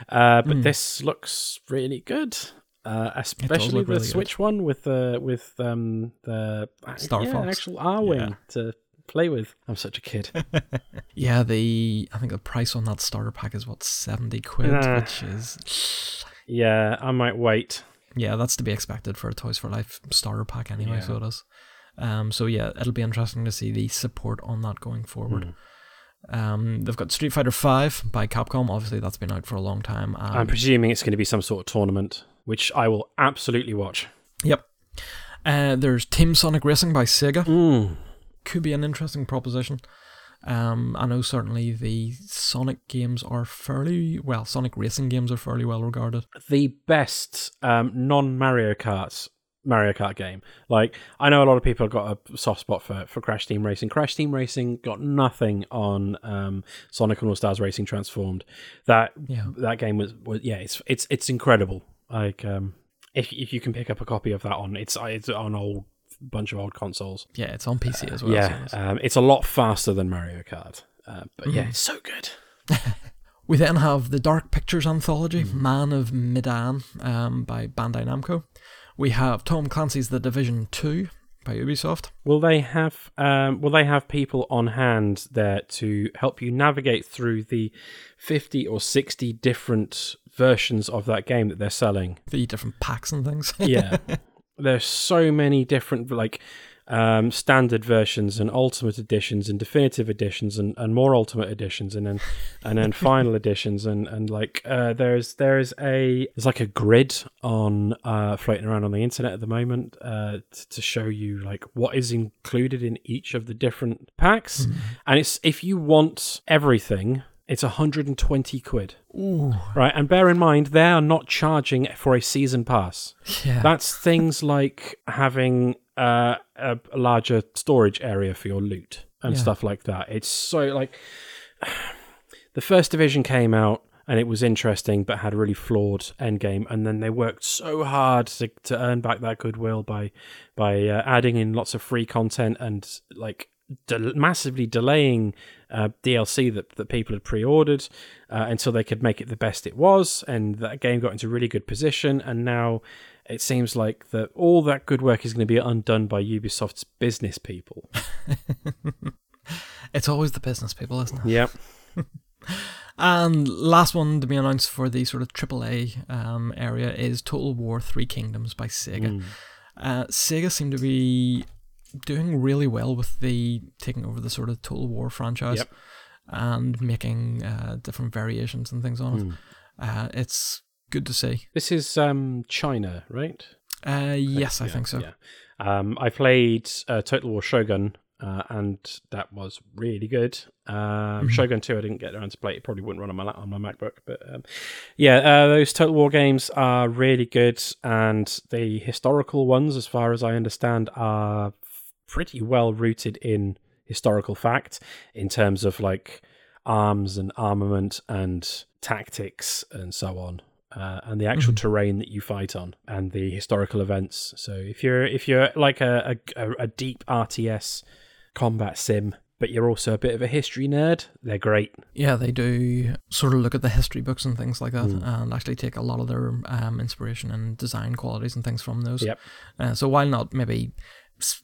Uh, but Mm. this looks really good. Uh, especially the really good. Switch one with the with um the Star yeah, Fox. actual Arwing Yeah. to play with. I'm such a kid. Yeah, the I think the price on that starter pack is what seventy quid, Nah. which is yeah, I might wait. yeah, that's to be expected for a Toys for Life starter pack anyway. Yeah. So it is. Um, so yeah, it'll be interesting to see the support on that going forward. Um, they've got Street Fighter Five by Capcom. Obviously, that's been out for a long time. I'm presuming it's going to be some sort of tournament, which I will absolutely watch. Yep. Uh, there's Team Sonic Racing by Sega. Mm. Could be an interesting proposition. Um, I know certainly the Sonic games are fairly well. Sonic racing games are fairly well regarded. The best um, non Mario Kart Mario Kart game. Like I know a lot of people have got a soft spot for, for Crash Team Racing. Crash Team Racing got nothing on um, Sonic and All Stars Racing Transformed. That Yeah. that game was, was yeah, it's it's it's incredible. Like um, if if you can pick up a copy of that on it's it's on old bunch of old consoles. Yeah, it's on PC as well. yeah, it's- um, it's a lot faster than Mario Kart. Uh, but yeah, Mhm. it's so good. We then have the Dark Pictures anthology, Mm-hmm. Man of Medan, um, by Bandai Namco. We have Tom Clancy's The Division 2 by Ubisoft. Will they have um, will they have people on hand there to help you navigate through the fifty or sixty different versions of that game that they're selling? The different packs and things. Yeah, there's so many different like um, standard versions and ultimate editions and definitive editions and, and more ultimate editions and then and then final editions and and like uh, there's there's a there's like a grid on uh, floating around on the internet at the moment uh, t- to show you like what is included in each of the different packs. And it's if you want everything it's 120 quid Ooh, right and bear in mind they are not charging for a season pass yeah. that's things like having uh, a, a larger storage area for your loot and Yeah. stuff like that. It's so like the first division came out and it was interesting, but had a really flawed endgame. And then they worked so hard to, to earn back that goodwill by by uh, adding in lots of free content and like de- massively delaying uh, DLC that, that people had pre-ordered uh, until they could make it the best it was, and that game got into really good position. And now it seems like that all that good work is going to be undone by Ubisoft's business people. It's always the business people, isn't it? yep. And last one to be announced for the sort of AAA um, area is Total War Three Kingdoms by Sega. Mm. Uh, Sega seem to be doing really well with the taking over the sort of Total War franchise Yep. and making uh, different variations and things on it. Mm. Uh, it's good to see. This is um, China, right? Uh, yes, I Yeah, think so. Yeah. Um, I played uh, Total War Shogun, uh, and that was really good. Um, Mhm. Shogun 2, I didn't get around to play. It probably wouldn't run on my on my MacBook, but um, yeah, uh, those Total War games are really good, and the historical ones, as far as I understand, are pretty well rooted in historical fact in terms of like arms and armament and tactics and so on uh, and the actual Mhm. terrain that you fight on and the historical events so if you're if you're like a, a, a deep rts combat sim but you're also a bit of a history nerd they're great Yeah, they do sort of look at the history books and things like that, Mm. and actually take a lot of their um, inspiration and design qualities and things from those. Yep. Uh, so while not maybe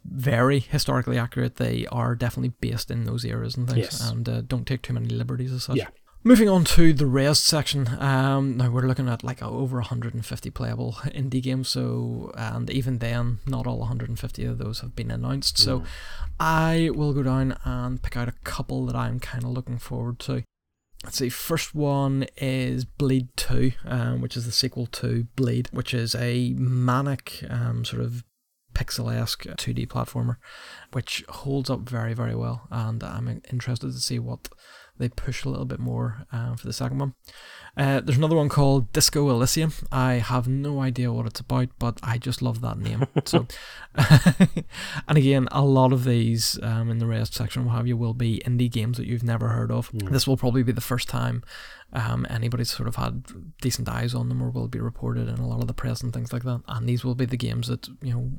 very historically accurate, they are definitely based in those eras and things, Yes. and uh, don't take too many liberties as such. Yeah. Moving on to the Rezzed section, um, now we're looking at like over 150 playable indie games. So, and even then, not all 150 of those have been announced. So, Mm. I will go down and pick out a couple that I'm kind of looking forward to. Let's see, first one is Bleed 2, um, which is the sequel to Bleed, which is a manic um, sort of pixel-esque 2D platformer, which holds up very, very well. And I'm interested to see what they push a little bit more uh, for the second one. Uh, there's another one called Disco Elysium. I have no idea what it's about, but I just love that name. so, and again, a lot of these um, in the Rezzed section, what have you, will be indie games that you've never heard of. Mm. This will probably be the first time um, anybody's sort of had decent eyes on them or will be reported in a lot of the press and things like that. And these will be the games that you know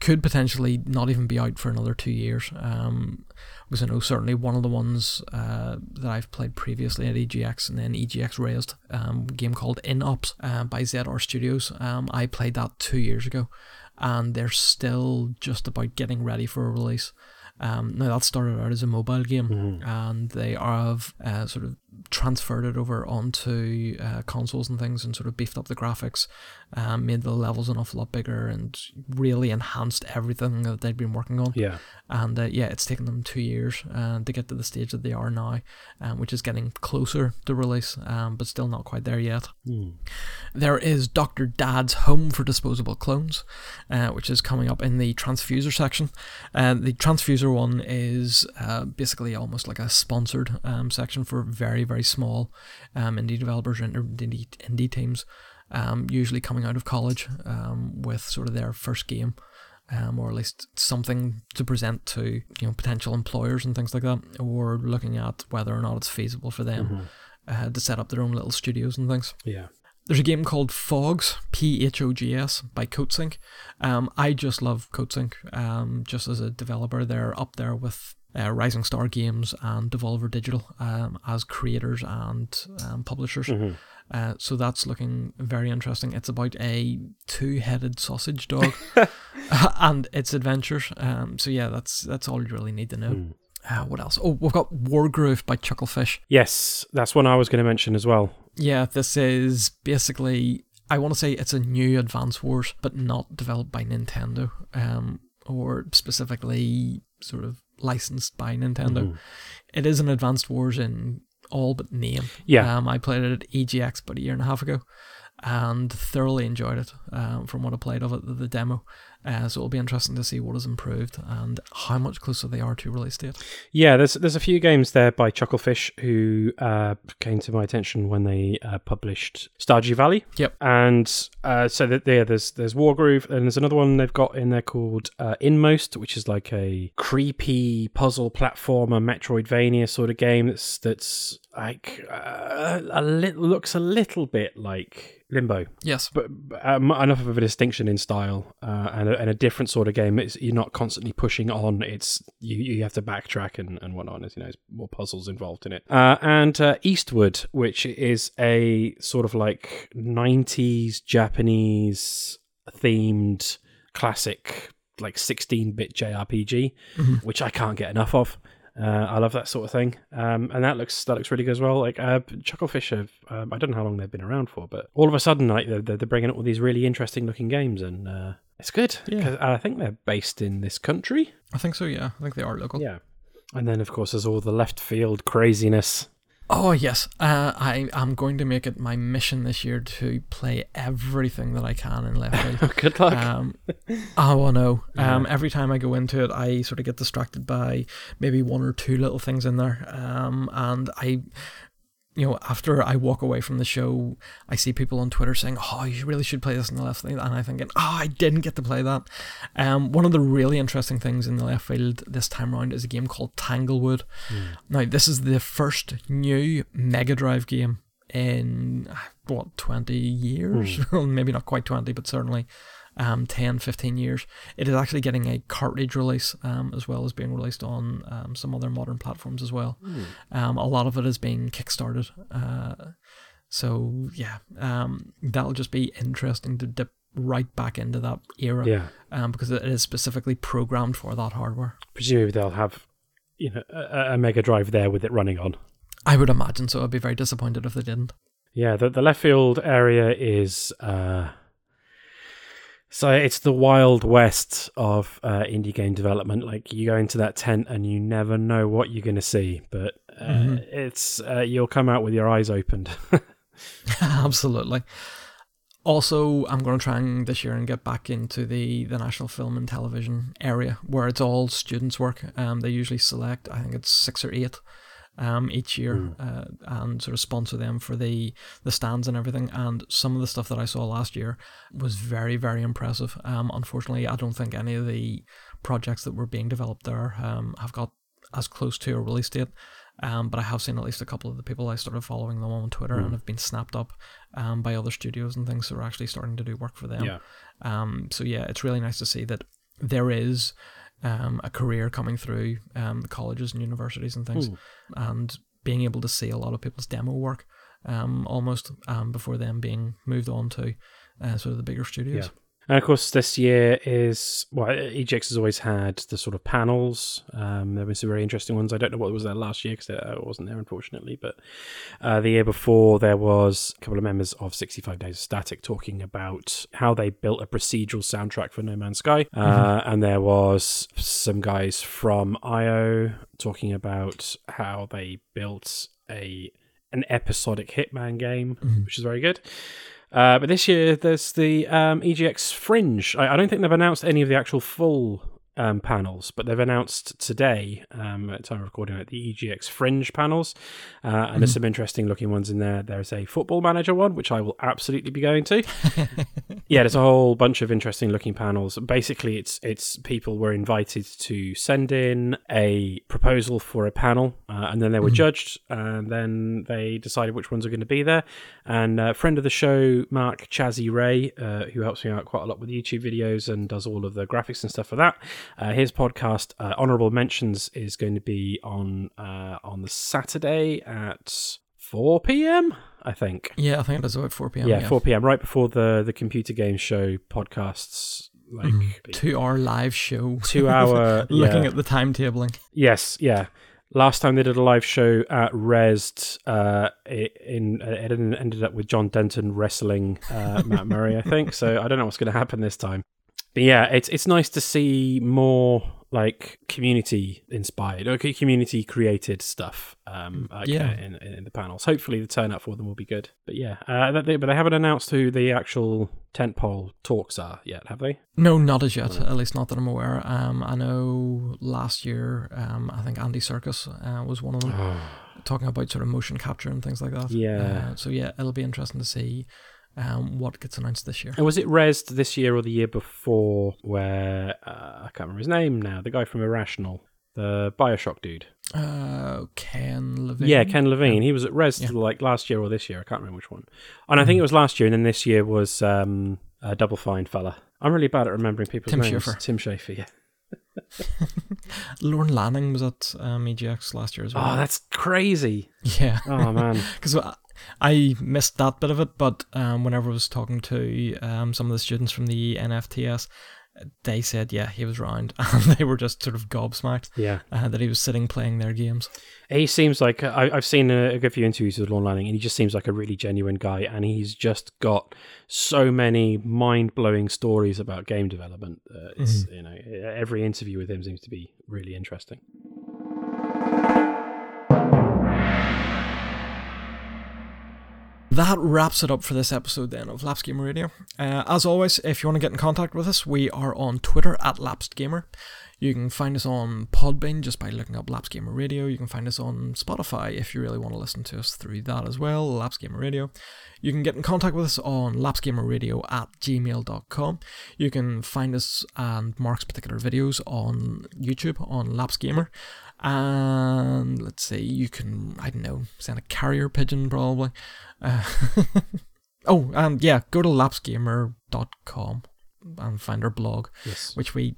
could potentially not even be out for another two years. Um, because I know certainly one of the ones uh, that I've played previously at EGX and then EGX Rezzed um, game called InOps uh, by ZR Studios. Um, I played that two years ago, and they're still just about getting ready for a release. Um, now that started out as a mobile game, Mhm. and they have uh, sort of transferred it over onto uh, consoles and things and sort of beefed up the graphics, um, made the levels an awful lot bigger, and really enhanced everything that they'd been working on. Yeah. And uh, yeah, it's taken them two years uh, to get to the stage that they are now, um, which is getting closer to release, um, but still not quite there yet. Hmm. There is Dr. Dad's Home for Disposable Clones, uh, which is coming up in the Transfuser section. Uh, the Transfuser one is uh, basically almost like a sponsored um, section for very, very small um, indie developers and indie, indie teams, um, usually coming out of college um, with sort of their first game. Um, or at least something to present to you know potential employers and things like that, or looking at whether or not it's feasible for them uh, to set up their own little studios and things. Yeah. There's a game called Phogs, P H O G S, by Coatsink. Um, I just love Coatsink. Um, just as a developer, they're up there with uh, Rising Star Games and Devolver Digital um, as creators and um, publishers. Uh, so that's looking very interesting. It's about a two-headed sausage dog and its adventures. Um, so yeah, that's that's all you really need to know. Uh, what else? Oh, we've got Wargroove by Chucklefish. Yes, that's one I was going to mention as well. Yeah, this is basically I want to say it's a new Advance Wars, but not developed by Nintendo, um, or specifically sort of licensed by Nintendo. Mm-hmm. It is an Advanced Wars in all but name. Yeah. Um, I played it at EGX about a year and a half ago, and thoroughly enjoyed it. Um, from what I played of it, the demo. Uh, so it'll be interesting to see what has improved and how much closer they are to release date. Yeah, there's there's a few games there by Chucklefish who uh, came to my attention when they uh, published Stardew Valley. Yep. And uh, so that there, there's there's Wargroove, and there's another one they've got in there called uh, Inmost, which is like a creepy puzzle platformer Metroidvania sort of game. That's that's like uh, a little looks a little bit like Limbo, Yes. but but, um, enough of a distinction in style uh, and, a, and a different sort of game. It's, you're not constantly pushing on. It's you, you have to backtrack and, and whatnot. As you know, there's more puzzles involved in it. Uh, and uh, Eastward, which is a sort of like 90s Japanese themed classic, like 16-bit JRPG, which I can't get enough of. Uh, I love that sort of thing, um, and that looks that looks really good as well. Like uh, Chucklefish, have, um, I don't know how long they've been around for, but all of a sudden, like they're, they're bringing up all these really interesting looking games, and uh, it's good. Yeah. I think they're based in this country. I think so, yeah. I think they are local. Yeah, and then of course there's all the left field craziness. Oh yes, uh, I am going to make it my mission this year to play everything that I can in left field. good luck. um, oh know. Um, every time I go into it, I sort of get distracted by maybe one or two little things in there, um, and I. You know, after I walk away from the show, I see people on Twitter saying, "Oh, you really should play this in the left field," and I'm thinking, "Oh, I didn't get to play that." Um, one of the really interesting things in the left field this time around is a game called Tanglewood. Now, this is the first new Mega Drive game in what 20 years? Well, Maybe not quite 20, but certainly um, 10, 15 years. It is actually getting a cartridge release um, as well as being released on um, some other modern platforms as well. Um, a lot of it is being kickstarted. Uh, so yeah, um, that'll just be interesting to dip right back into that era yeah, um, because it is specifically programmed for that hardware. presumably they'll have you know a, a Mega Drive there with it running on. I would imagine so. I'd be very disappointed if they didn't. Yeah, the, the left field area is uh, so it's the wild west of uh, indie game development. Like you go into that tent and you never know what you're going to see, but uh, Mhm. it's uh, you'll come out with your eyes opened. Absolutely. Also, I'm going to try and this year and get back into the, the National Film and Television area where it's all students' work. Um, they usually select, I think it's six or eight um, each year uh, and sort of sponsor them for the, the stands and everything. And some of the stuff that I saw last year was very, very impressive. Um, unfortunately, I don't think any of the projects that were being developed there um, have got as close to a release date. Um, but I have seen at least a couple of the people I started following them on Twitter and have been snapped up um, by other studios and things that are actually starting to do work for them. Yeah. Um, so yeah, it's really nice to see that there is um, a career coming through um, the colleges and universities and things, and being able to see a lot of people's demo work um, almost um, before them being moved on to uh, sort of the bigger studios. And of course, this year is well, EGX has always had the sort of panels. Um, there have been some very interesting ones. I don't know what was there last year because I wasn't there, unfortunately. But uh, the year before, there was a couple of members of 65 Days of Static talking about how they built a procedural soundtrack for No Man's Sky. Uh, and there was some guys from IO talking about how they built a an episodic Hitman game, which is very good. Uh, but this year, there's the um, EGX Fringe. I, I don't think they've announced any of the actual full um, panels, but they've announced today, um, at time of recording, at the EGX Fringe panels. Uh, and there's some interesting looking ones in there. There's a football manager one, which I will absolutely be going to. yeah, there's a whole bunch of interesting looking panels. Basically, it's it's people were invited to send in a proposal for a panel, uh, and then they were judged, and then they decided which ones are going to be there. And uh, friend of the show, Mark Chazzy Ray, uh, who helps me out quite a lot with YouTube videos and does all of the graphics and stuff for that. Uh, his podcast, uh, Honorable Mentions, is going to be on uh, on the Saturday at 4 p.m. I think. Yeah, I think it is about 4 p.m. Yeah, 4 p.m. right before the the computer game show podcasts. Like Two hour live show. two hour Looking yeah. at the timetabling. Yes, yeah. Last time they did a live show at Rezzed, uh, it, in it ended up with John Denton wrestling uh, Matt Murray, I think. So I don't know what's going to happen this time. But yeah, it's it's nice to see more like community inspired or community created stuff. Um, like, Yeah. uh, in, in the panels. Hopefully, the turnout for them will be good. But yeah, uh, they, but they haven't announced who the actual tentpole talks are yet, have they? No, not as yet. At least not that I'm aware. Um, I know last year, um, I think Andy Serkis uh, was one of them, talking about sort of motion capture and things like that. Yeah. Uh, so yeah, it'll be interesting to see um, what gets announced this year. And was it Rezzed this year or the year before where uh, I can't remember his name now? The guy from Irrational, the Bioshock dude. Uh, Ken Levine. Yeah, Ken Levine. He was at Rezzed Yeah. like last year or this year. I can't remember which one. And I think it was last year, and then this year was um, a Double Fine fella. I'm really bad at remembering people's Tim names. Schafer. Tim Schafer. Yeah. Lorne Lanning was at um, EGX last year as well. Oh, that's crazy. yeah. Oh man. because I missed that bit of it. But um, whenever I was talking to um, some of the students from the NFTS, they said, yeah, he was round, and they were just sort of gobsmacked yeah. uh, that he was sitting playing their games. He seems like I, I've seen a, a good few interviews with Lorne Lanning, and he just seems like a really genuine guy. And he's just got so many mind blowing stories about game development. Uh, it's you know every interview with him seems to be really interesting. That wraps it up for this episode then of Lapsed Gamer Radio. Uh, as always, if you want to get in contact with us, we are on Twitter at Lapsed Gamer. You can find us on Podbean just by looking up Lapsed Gamer Radio. You can find us on Spotify if you really want to listen to us through that as well, Lapsed Gamer Radio. You can get in contact with us on lapsgamerradio at gmail.com. You can find us and Mark's particular videos on YouTube on Lapsed Gamer. And let's see, you can, I don't know, send a carrier pigeon probably. Uh, oh, and yeah, go to lapsgamer.com and find our blog, Yes. which we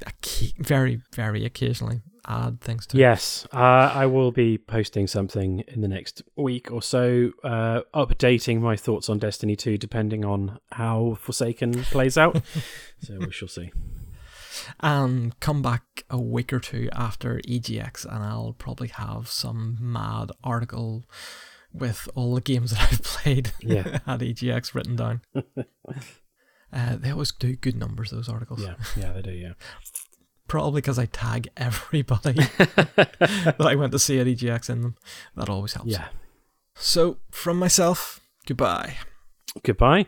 very, very occasionally add things to. Yes, uh, I will be posting something in the next week or so, uh, updating my thoughts on Destiny 2, depending on how Forsaken plays out. so we shall see. And come back a week or two after EGX, and I'll probably have some mad article with all the games that I've played Yeah. at EGX written down. uh, they always do good numbers, those articles. Yeah, yeah, they do. Yeah. Probably because I tag everybody that I went to see at EGX in them. That always helps. Yeah. So, from myself, goodbye. Goodbye.